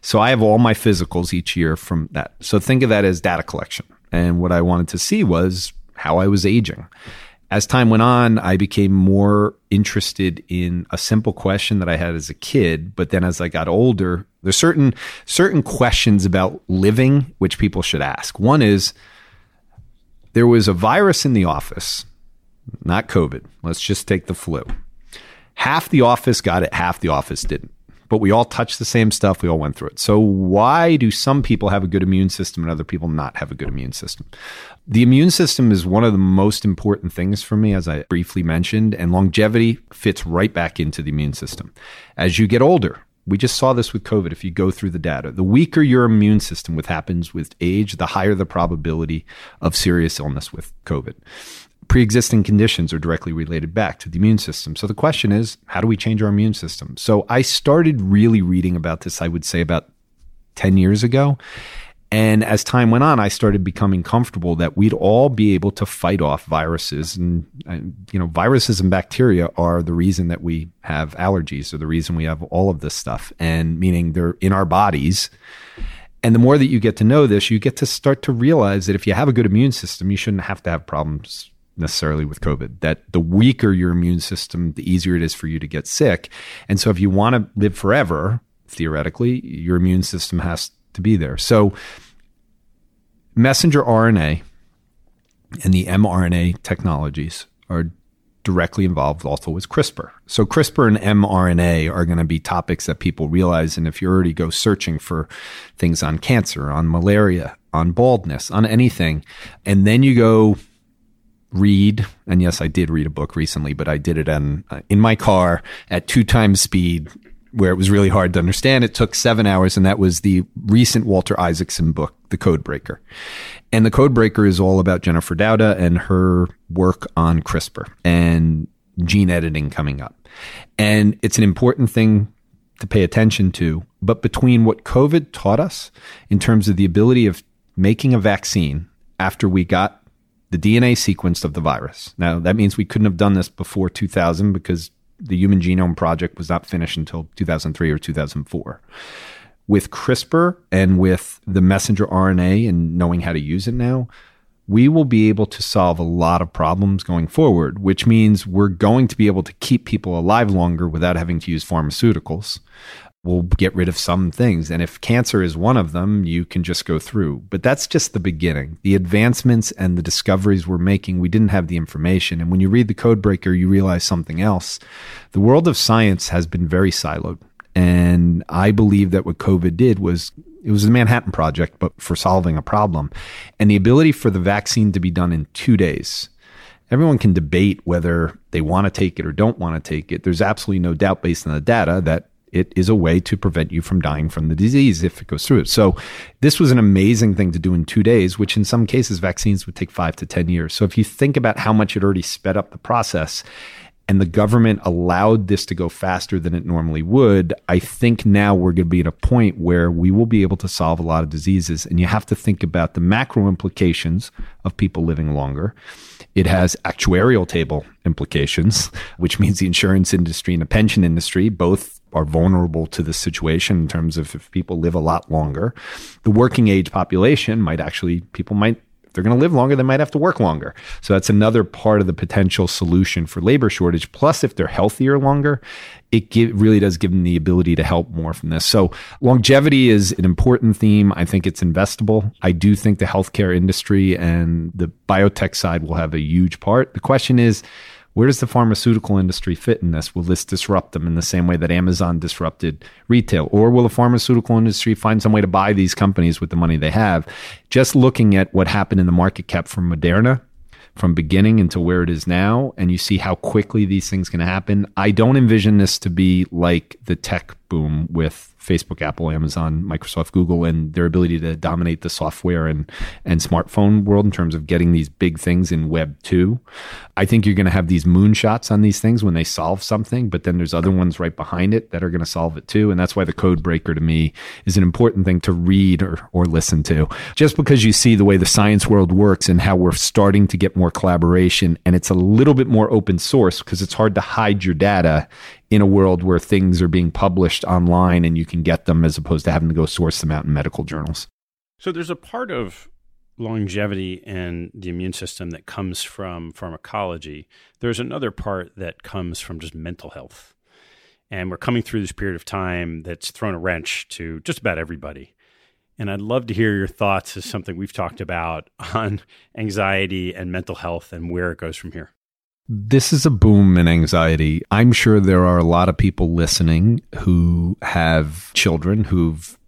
So I have all my physicals each year from that. So think of that as data collection. And what I wanted to see was how I was aging as time went on, I became more interested in a simple question that I had as a kid. But then as I got older, there's certain, certain questions about living which people should ask. One is there was a virus in the office, not COVID. Let's just take the flu. Half the office got it, half the office didn't but we all touched the same stuff. We all went through it. So why do some people have a good immune system and other people not have a good immune system? The immune system is one of the most important things for me, as I briefly mentioned, and longevity fits right back into the immune system. As you get older, we just saw this with COVID. If you go through the data, the weaker your immune system, with happens with age, the higher the probability of serious illness with COVID pre-existing conditions are directly related back to the immune system. So the question is, how do we change our immune system? So I started really reading about this, I would say about 10 years ago. And as time went on, I started becoming comfortable that we'd all be able to fight off viruses. And, and, you know, viruses and bacteria are the reason that we have allergies or the reason we have all of this stuff. And meaning they're in our bodies. And the more that you get to know this, you get to start to realize that if you have a good immune system, you shouldn't have to have problems necessarily with COVID, that the weaker your immune system, the easier it is for you to get sick. And so if you want to live forever, theoretically, your immune system has to be there. So messenger RNA and the mRNA technologies are directly involved also with CRISPR. So CRISPR and mRNA are going to be topics that people realize. And if you already go searching for things on cancer, on malaria, on baldness, on anything, and then you go read, and yes, I did read a book recently, but I did it in, uh, in my car at two times speed where it was really hard to understand. It took seven hours, and that was the recent Walter Isaacson book, The codebreaker And The codebreaker is all about Jennifer Doudna and her work on CRISPR and gene editing coming up. And it's an important thing to pay attention to. But between what COVID taught us in terms of the ability of making a vaccine after we got the DNA sequence of the virus. Now, that means we couldn't have done this before 2000 because the Human Genome Project was not finished until 2003 or 2004. With CRISPR and with the messenger RNA and knowing how to use it now, we will be able to solve a lot of problems going forward, which means we're going to be able to keep people alive longer without having to use pharmaceuticals will get rid of some things. And if cancer is one of them, you can just go through. But that's just the beginning. The advancements and the discoveries we're making, we didn't have the information. And when you read the Codebreaker, you realize something else. The world of science has been very siloed. And I believe that what COVID did was it was the Manhattan Project, but for solving a problem. And the ability for the vaccine to be done in two days. Everyone can debate whether they want to take it or don't want to take it. There's absolutely no doubt based on the data that it is a way to prevent you from dying from the disease if it goes through. So this was an amazing thing to do in two days, which in some cases vaccines would take five to 10 years. So if you think about how much it already sped up the process and the government allowed this to go faster than it normally would, I think now we're going to be at a point where we will be able to solve a lot of diseases. And you have to think about the macro implications of people living longer. It has actuarial table implications, which means the insurance industry and the pension industry both are vulnerable to this situation in terms of if people live a lot longer. The working age population might actually, people might, if they're going to live longer, they might have to work longer. So that's another part of the potential solution for labor shortage. Plus, if they're healthier longer, it give, really does give them the ability to help more from this. So longevity is an important theme. I think it's investable. I do think the healthcare industry and the biotech side will have a huge part. The question is, Where does the pharmaceutical industry fit in this? Will this disrupt them in the same way that Amazon disrupted retail? Or will the pharmaceutical industry find some way to buy these companies with the money they have? Just looking at what happened in the market cap for Moderna from beginning into where it is now, and you see how quickly these things can happen. I don't envision this to be like the tech boom with Facebook, Apple, Amazon, Microsoft, Google, and their ability to dominate the software and, and smartphone world in terms of getting these big things in Web 2. I think you're going to have these moonshots on these things when they solve something, but then there's other ones right behind it that are going to solve it too. And that's why the code breaker to me is an important thing to read or, or listen to. Just because you see the way the science world works and how we're starting to get more collaboration and it's a little bit more open source because it's hard to hide your data in a world where things are being published online and you can get them as opposed to having to go source them out in medical journals. So there's a part of longevity and the immune system that comes from pharmacology. There's another part that comes from just mental health. And we're coming through this period of time that's thrown a wrench to just about everybody. And I'd love to hear your thoughts as something we've talked about on anxiety and mental health and where it goes from here. This is a boom in anxiety. I'm sure there are a lot of people listening who have children who've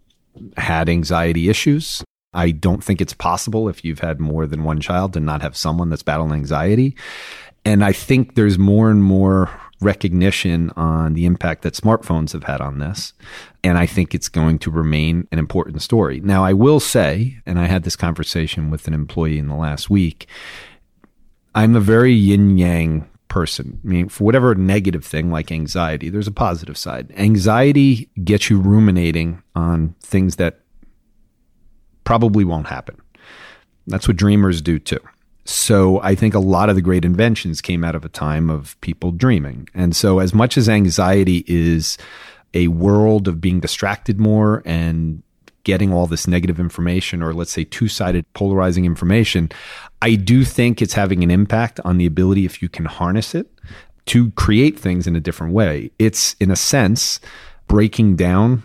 had anxiety issues. I don't think it's possible if you've had more than one child to not have someone that's battling anxiety. And I think there's more and more recognition on the impact that smartphones have had on this. And I think it's going to remain an important story. Now, I will say, and I had this conversation with an employee in the last week, I'm a very yin yang person. I mean, for whatever negative thing like anxiety, there's a positive side. Anxiety gets you ruminating on things that probably won't happen. That's what dreamers do too. So I think a lot of the great inventions came out of a time of people dreaming. And so as much as anxiety is a world of being distracted more and getting all this negative information or let's say two-sided polarizing information i do think it's having an impact on the ability if you can harness it to create things in a different way. It's in a sense breaking down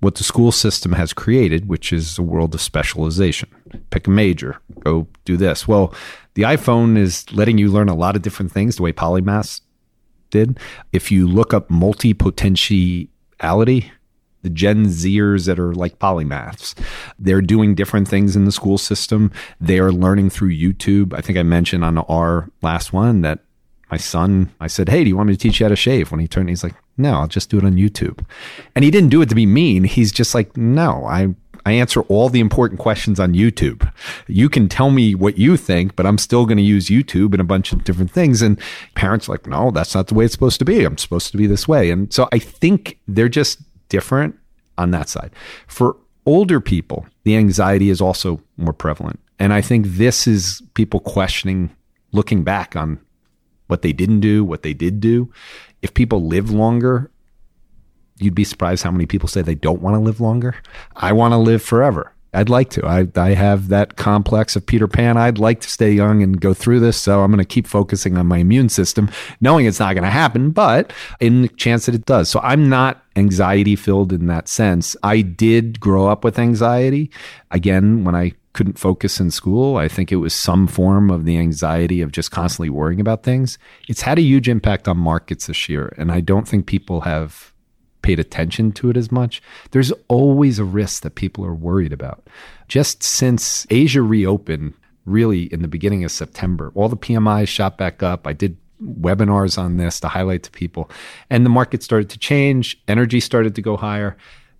what the school system has created which is a world of specialization. Pick a major. Go do this. Well the iphone is letting you learn a lot of different things the way polymath did. If you look up multi-potentiality the Gen Zers that are like polymaths. They're doing different things in the school system. They are learning through YouTube. I think I mentioned on our last one that my son, I said, Hey, do you want me to teach you how to shave? When he turned, he's like, No, I'll just do it on YouTube. And he didn't do it to be mean. He's just like, No, I, I answer all the important questions on YouTube. You can tell me what you think, but I'm still going to use YouTube and a bunch of different things. And parents are like, no, that's not the way it's supposed to be. I'm supposed to be this way. And so I think they're just different on that side. For older people, the anxiety is also more prevalent. And I think this is people questioning, looking back on what they didn't do, what they did do. If people live longer, you'd be surprised how many people say they don't want to live longer. I want to live forever. I'd like to. I, I have that complex of Peter Pan. I'd like to stay young and go through this. So I'm going to keep focusing on my immune system, knowing it's not going to happen, but in the chance that it does. So I'm not anxiety filled in that sense. I did grow up with anxiety. Again, when I couldn't focus in school, I think it was some form of the anxiety of just constantly worrying about things. It's had a huge impact on markets this year. And I don't think people have paid attention to it as much. There's always a risk that people are worried about. Just since Asia reopened, really in the beginning of September, all the PMIs shot back up. I did webinars on this to highlight to people, and the market started to change. Energy started to go higher.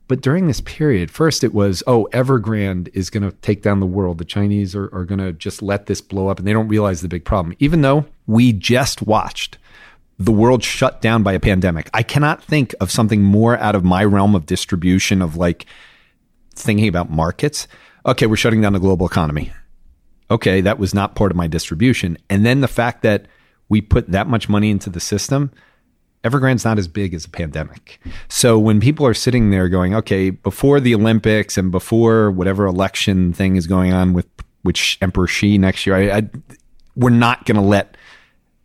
But during this period, first it was, oh, Evergrande is going to take down the world. The Chinese are, are going to just let this blow up and they don't realize the big problem. Even though we just watched the world shut down by a pandemic. I cannot think of something more out of my realm of distribution of like thinking about markets. Okay, we're shutting down the global economy. Okay, that was not part of my distribution. And then the fact that we put that much money into the system, Evergrande's not as big as a pandemic. So when people are sitting there going, okay, before the Olympics and before whatever election thing is going on with which Emperor Xi next year, I, I, we're not going to let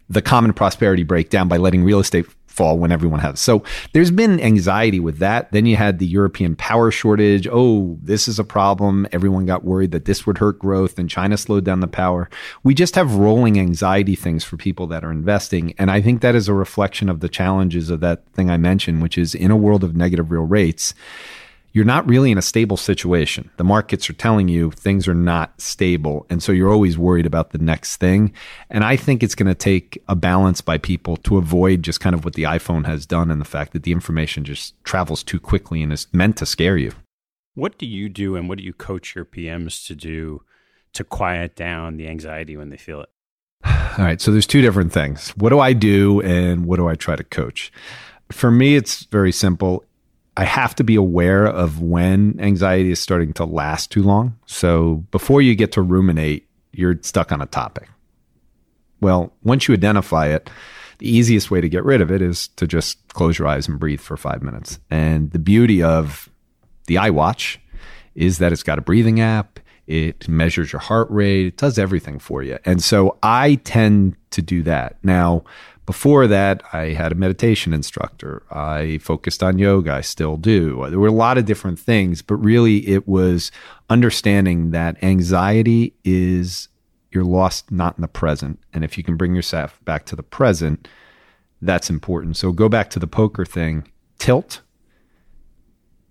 the common prosperity breakdown by letting real estate fall when everyone has. So there's been anxiety with that. Then you had the European power shortage. Oh, this is a problem. Everyone got worried that this would hurt growth and China slowed down the power. We just have rolling anxiety things for people that are investing. And I think that is a reflection of the challenges of that thing I mentioned, which is in a world of negative real rates you're not really in a stable situation. The markets are telling you things are not stable. And so you're always worried about the next thing. And I think it's going to take a balance by people to avoid just kind of what the iPhone has done and the fact that the information just travels too quickly and is meant to scare you. What do you do and what do you coach your PMs to do to quiet down the anxiety when they feel it? All right. So there's two different things. What do I do and what do I try to coach? For me, it's very simple. I have to be aware of when anxiety is starting to last too long. So before you get to ruminate, you're stuck on a topic. Well, once you identify it, the easiest way to get rid of it is to just close your eyes and breathe for five minutes. And the beauty of the iWatch is that it's got a breathing app. It measures your heart rate. It does everything for you. And so I tend to do that. Now, before that, I had a meditation instructor. I focused on yoga. I still do. There were a lot of different things, but really it was understanding that anxiety is you're lost not in the present. And if you can bring yourself back to the present, that's important. So go back to the poker thing. Tilt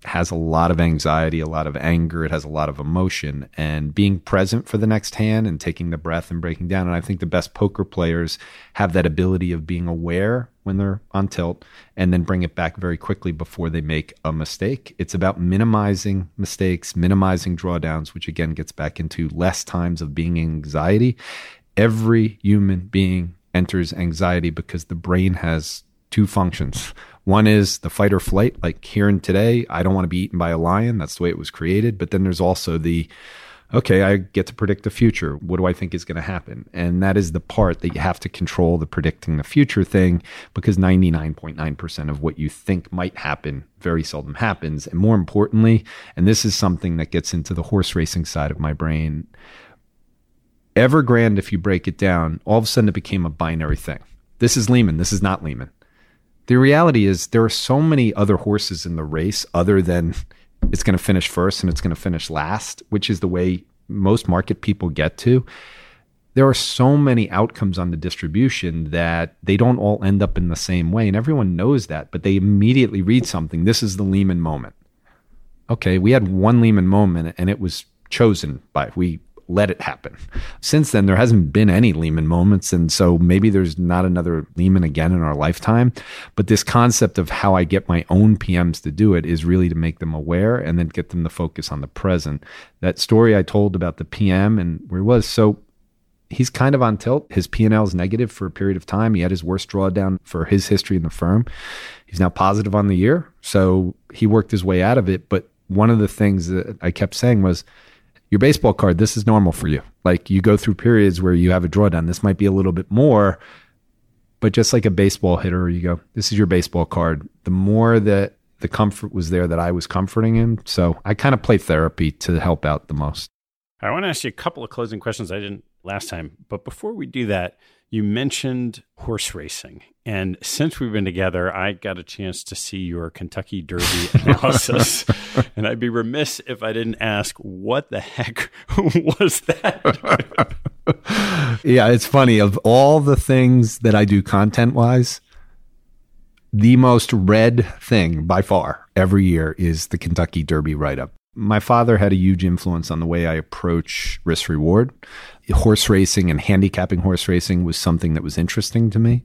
has a lot of anxiety, a lot of anger, it has a lot of emotion, and being present for the next hand and taking the breath and breaking down. And I think the best poker players have that ability of being aware when they're on tilt and then bring it back very quickly before they make a mistake. It's about minimizing mistakes, minimizing drawdowns, which again gets back into less times of being anxiety. Every human being enters anxiety because the brain has two functions. One is the fight or flight, like here and today, I don't want to be eaten by a lion. That's the way it was created. But then there's also the, okay, I get to predict the future. What do I think is going to happen? And that is the part that you have to control the predicting the future thing because 99.9% of what you think might happen very seldom happens. And more importantly, and this is something that gets into the horse racing side of my brain, Evergrande, if you break it down, all of a sudden it became a binary thing. This is Lehman. This is not Lehman. The reality is there are so many other horses in the race other than it's going to finish first and it's going to finish last, which is the way most market people get to. There are so many outcomes on the distribution that they don't all end up in the same way. And everyone knows that, but they immediately read something. This is the Lehman moment. Okay, we had one Lehman moment and it was chosen by, we let it happen. Since then, there hasn't been any Lehman moments. And so maybe there's not another Lehman again in our lifetime. But this concept of how I get my own PMs to do it is really to make them aware and then get them to focus on the present. That story I told about the PM and where was. So he's kind of on tilt. His P&L is negative for a period of time. He had his worst drawdown for his history in the firm. He's now positive on the year. So he worked his way out of it. But one of the things that I kept saying was, your baseball card, this is normal for you. Like you go through periods where you have a drawdown. This might be a little bit more, but just like a baseball hitter, you go, this is your baseball card. The more that the comfort was there that I was comforting him. So I kind of play therapy to help out the most. I want to ask you a couple of closing questions I didn't last time. But before we do that, you mentioned horse racing. And since we've been together, I got a chance to see your Kentucky Derby analysis. and I'd be remiss if I didn't ask, what the heck was that? yeah, it's funny. Of all the things that I do content wise, the most read thing by far every year is the Kentucky Derby write up my father had a huge influence on the way I approach risk reward. Horse racing and handicapping horse racing was something that was interesting to me.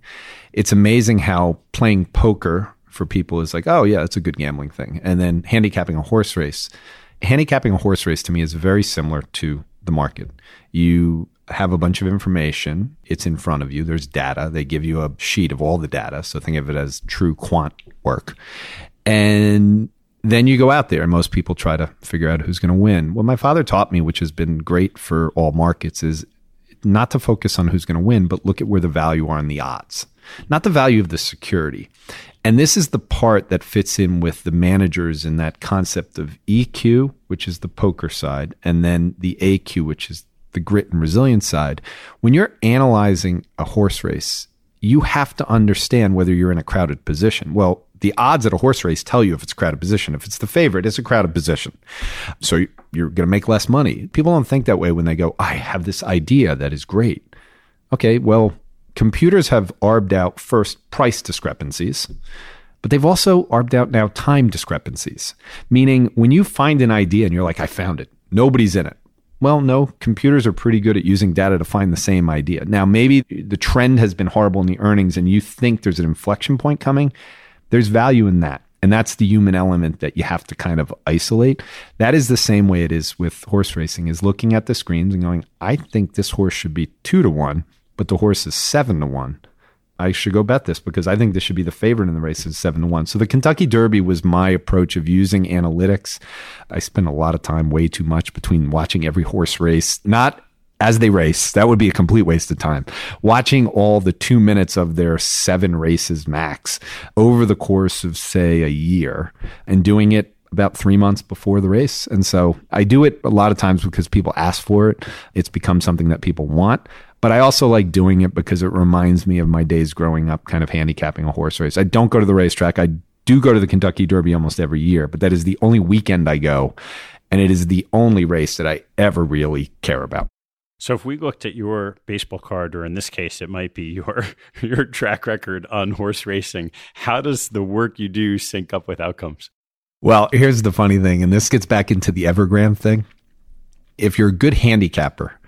It's amazing how playing poker for people is like, oh, yeah, it's a good gambling thing. And then handicapping a horse race. Handicapping a horse race to me is very similar to the market. You have a bunch of information. It's in front of you. There's data. They give you a sheet of all the data. So think of it as true quant work. And then you go out there and most people try to figure out who's going to win. What my father taught me, which has been great for all markets, is not to focus on who's going to win, but look at where the value are in the odds, not the value of the security. And this is the part that fits in with the managers in that concept of EQ, which is the poker side, and then the AQ, which is the grit and resilience side. When you're analyzing a horse race, you have to understand whether you're in a crowded position. Well, the odds at a horse race tell you if it's a crowded position. If it's the favorite, it's a crowded position. So you're going to make less money. People don't think that way when they go, I have this idea that is great. Okay, well, computers have arbed out first price discrepancies, but they've also arbed out now time discrepancies, meaning when you find an idea and you're like, I found it, nobody's in it. Well, no, computers are pretty good at using data to find the same idea. Now, maybe the trend has been horrible in the earnings and you think there's an inflection point coming. There's value in that. And that's the human element that you have to kind of isolate. That is the same way it is with horse racing is looking at the screens and going, I think this horse should be two to one, but the horse is seven to one. I should go bet this because I think this should be the favorite in the race is seven to one. So the Kentucky Derby was my approach of using analytics. I spent a lot of time, way too much, between watching every horse race, not as they race. That would be a complete waste of time. Watching all the two minutes of their seven races max over the course of, say, a year and doing it about three months before the race. And so I do it a lot of times because people ask for it. It's become something that people want. But I also like doing it because it reminds me of my days growing up, kind of handicapping a horse race. I don't go to the racetrack. I do go to the Kentucky Derby almost every year, but that is the only weekend I go. And it is the only race that I ever really care about. So if we looked at your baseball card, or in this case, it might be your your track record on horse racing, how does the work you do sync up with outcomes? Well, here's the funny thing, and this gets back into the Evergrande thing. If you're a good handicapper,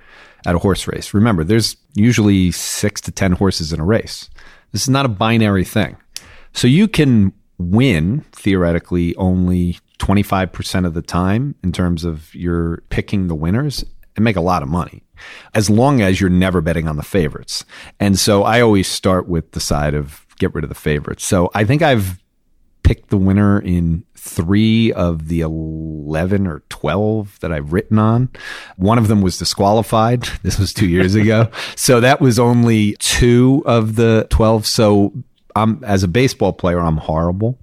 at a horse race. Remember, there's usually six to 10 horses in a race. This is not a binary thing. So you can win theoretically only 25% of the time in terms of you're picking the winners and make a lot of money as long as you're never betting on the favorites. And so I always start with the side of get rid of the favorites. So I think I've picked the winner in three of the 11 or 12 that I've written on. One of them was disqualified. This was two years ago. so that was only two of the 12. So I'm, as a baseball player, I'm horrible.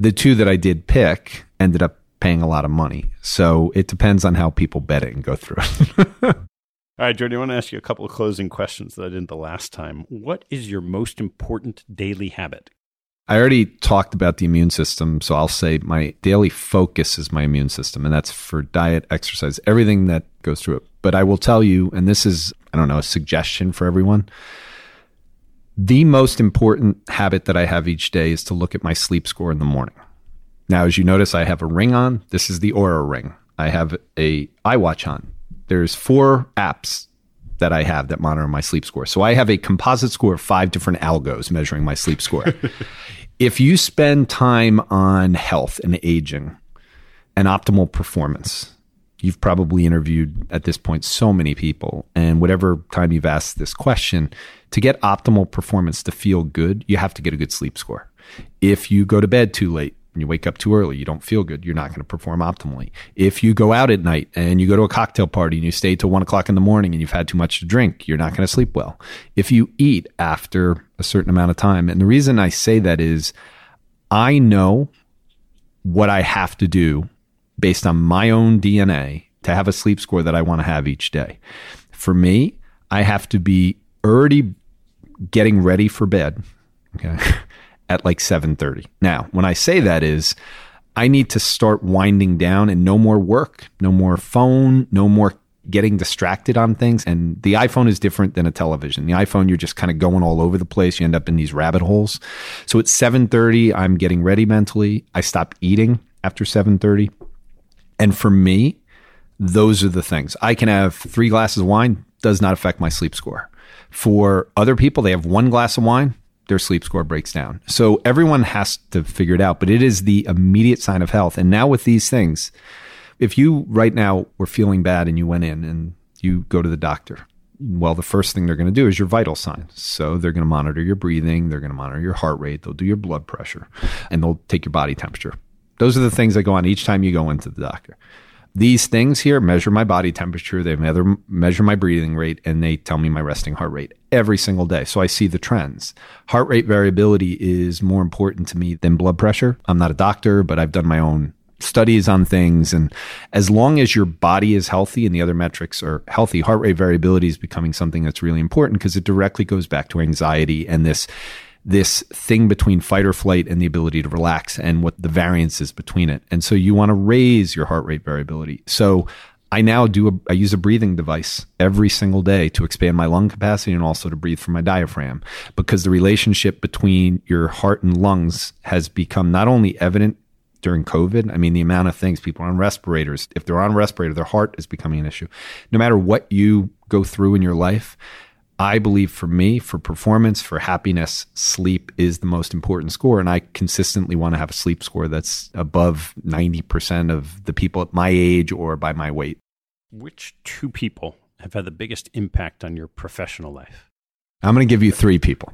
The two that I did pick ended up paying a lot of money. So it depends on how people bet it and go through it. All right, Jordi, I want to ask you a couple of closing questions that I didn't the last time. What is your most important daily habit? I already talked about the immune system, so I'll say my daily focus is my immune system, and that's for diet, exercise, everything that goes through it. But I will tell you, and this is, I don't know, a suggestion for everyone. The most important habit that I have each day is to look at my sleep score in the morning. Now, as you notice, I have a ring on. This is the Oura ring. I have a iWatch on. There's four apps that I have that monitor my sleep score. So I have a composite score of five different algos measuring my sleep score. if you spend time on health and aging and optimal performance, you've probably interviewed at this point so many people. And whatever time you've asked this question, to get optimal performance to feel good, you have to get a good sleep score. If you go to bed too late, and you wake up too early, you don't feel good, you're not going to perform optimally. If you go out at night and you go to a cocktail party and you stay till one o'clock in the morning and you've had too much to drink, you're not going to sleep well. If you eat after a certain amount of time, and the reason I say that is I know what I have to do based on my own DNA to have a sleep score that I want to have each day. For me, I have to be already getting ready for bed. Okay. at like 7:30. Now, when I say that is I need to start winding down and no more work, no more phone, no more getting distracted on things and the iPhone is different than a television. The iPhone you're just kind of going all over the place. You end up in these rabbit holes. So at 7:30 I'm getting ready mentally. I stop eating after 7:30. And for me, those are the things. I can have 3 glasses of wine does not affect my sleep score. For other people they have one glass of wine their sleep score breaks down. So everyone has to figure it out, but it is the immediate sign of health. And now with these things, if you right now were feeling bad and you went in and you go to the doctor, well, the first thing they're going to do is your vital signs. So they're going to monitor your breathing, they're going to monitor your heart rate, they'll do your blood pressure, and they'll take your body temperature. Those are the things that go on each time you go into the doctor. These things here measure my body temperature, they measure my breathing rate, and they tell me my resting heart rate every single day. So I see the trends. Heart rate variability is more important to me than blood pressure. I'm not a doctor, but I've done my own studies on things. And as long as your body is healthy and the other metrics are healthy, heart rate variability is becoming something that's really important because it directly goes back to anxiety and this this thing between fight or flight and the ability to relax and what the variance is between it. And so you want to raise your heart rate variability. So I now do a, I use a breathing device every single day to expand my lung capacity and also to breathe from my diaphragm because the relationship between your heart and lungs has become not only evident during COVID. I mean, the amount of things people are on respirators, if they're on respirator, their heart is becoming an issue. No matter what you go through in your life, I believe for me, for performance, for happiness, sleep is the most important score. And I consistently want to have a sleep score that's above 90% of the people at my age or by my weight. Which two people have had the biggest impact on your professional life? I'm going to give you three people.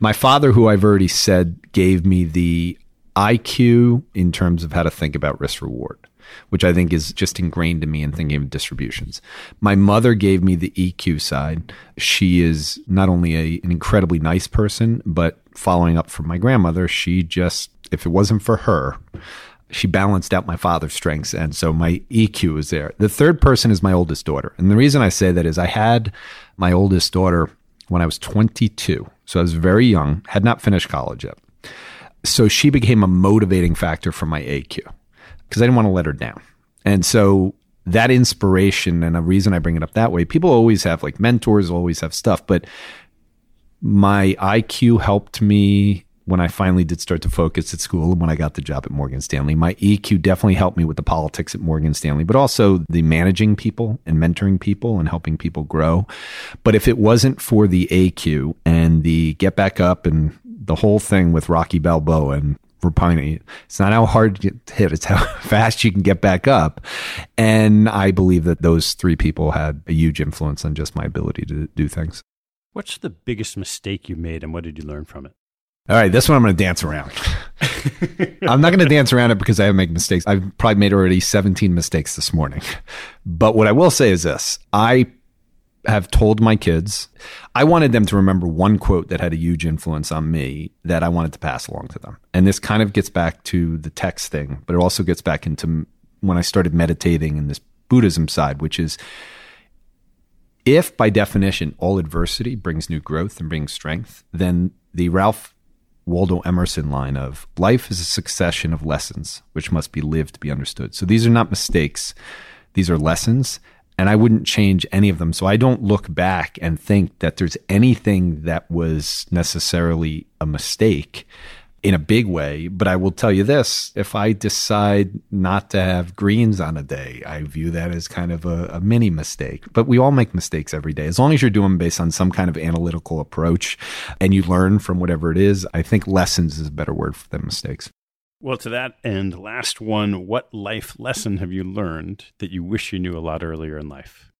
My father, who I've already said gave me the IQ in terms of how to think about risk reward which I think is just ingrained in me in thinking of distributions. My mother gave me the EQ side. She is not only a, an incredibly nice person, but following up from my grandmother, she just, if it wasn't for her, she balanced out my father's strengths. And so my EQ is there. The third person is my oldest daughter. And the reason I say that is I had my oldest daughter when I was 22. So I was very young, had not finished college yet. So she became a motivating factor for my AQ because I didn't want to let her down. And so that inspiration and a reason I bring it up that way, people always have like mentors, always have stuff, but my IQ helped me when I finally did start to focus at school and when I got the job at Morgan Stanley. My EQ definitely helped me with the politics at Morgan Stanley, but also the managing people and mentoring people and helping people grow. But if it wasn't for the AQ and the get back up and the whole thing with Rocky Balboa and Rapini. It's not how hard you get hit, it's how fast you can get back up. And I believe that those three people had a huge influence on just my ability to do things. What's the biggest mistake you made and what did you learn from it? All right, this one I'm going to dance around. I'm not going to dance around it because I make mistakes. I've probably made already 17 mistakes this morning. But what I will say is this I have told my kids, I wanted them to remember one quote that had a huge influence on me that I wanted to pass along to them. And this kind of gets back to the text thing, but it also gets back into when I started meditating in this Buddhism side, which is if by definition all adversity brings new growth and brings strength, then the Ralph Waldo Emerson line of life is a succession of lessons which must be lived to be understood. So these are not mistakes, these are lessons and I wouldn't change any of them. So I don't look back and think that there's anything that was necessarily a mistake in a big way. But I will tell you this if I decide not to have greens on a day, I view that as kind of a, a, mini mistake. But we all make mistakes every day. As long as you're doing based on some kind of analytical approach and you learn from whatever it is, I think lessons is a better word than mistakes. Well, to that end, last one, what life lesson have you learned that you wish you knew a lot earlier in life?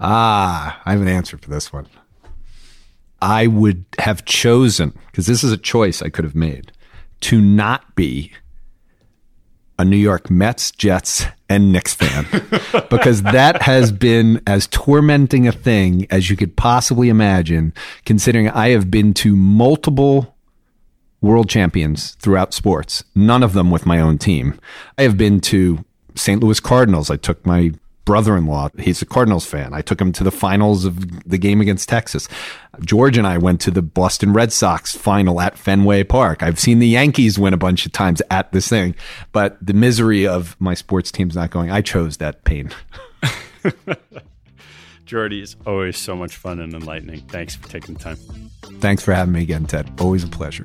Ah, I have an answer for this one. I would have chosen, because this is a choice I could have made, to not be a New York Mets, Jets, and Knicks fan because that has been as tormenting a thing as you could possibly imagine, considering I have been to multiple world champions throughout sports, none of them with my own team. I have been to St. Louis Cardinals. I took my brother in law, he's a Cardinals fan. I took him to the finals of the game against Texas. George and I went to the Boston Red Sox final at Fenway Park. I've seen the Yankees win a bunch of times at this thing, but the misery of my sports teams not going, I chose that pain. Jordi, it's always so much fun and enlightening. Thanks for taking the time. Thanks for having me again, Ted. Always a pleasure.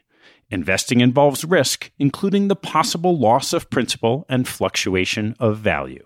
Investing involves risk, including the possible loss of principal and fluctuation of value.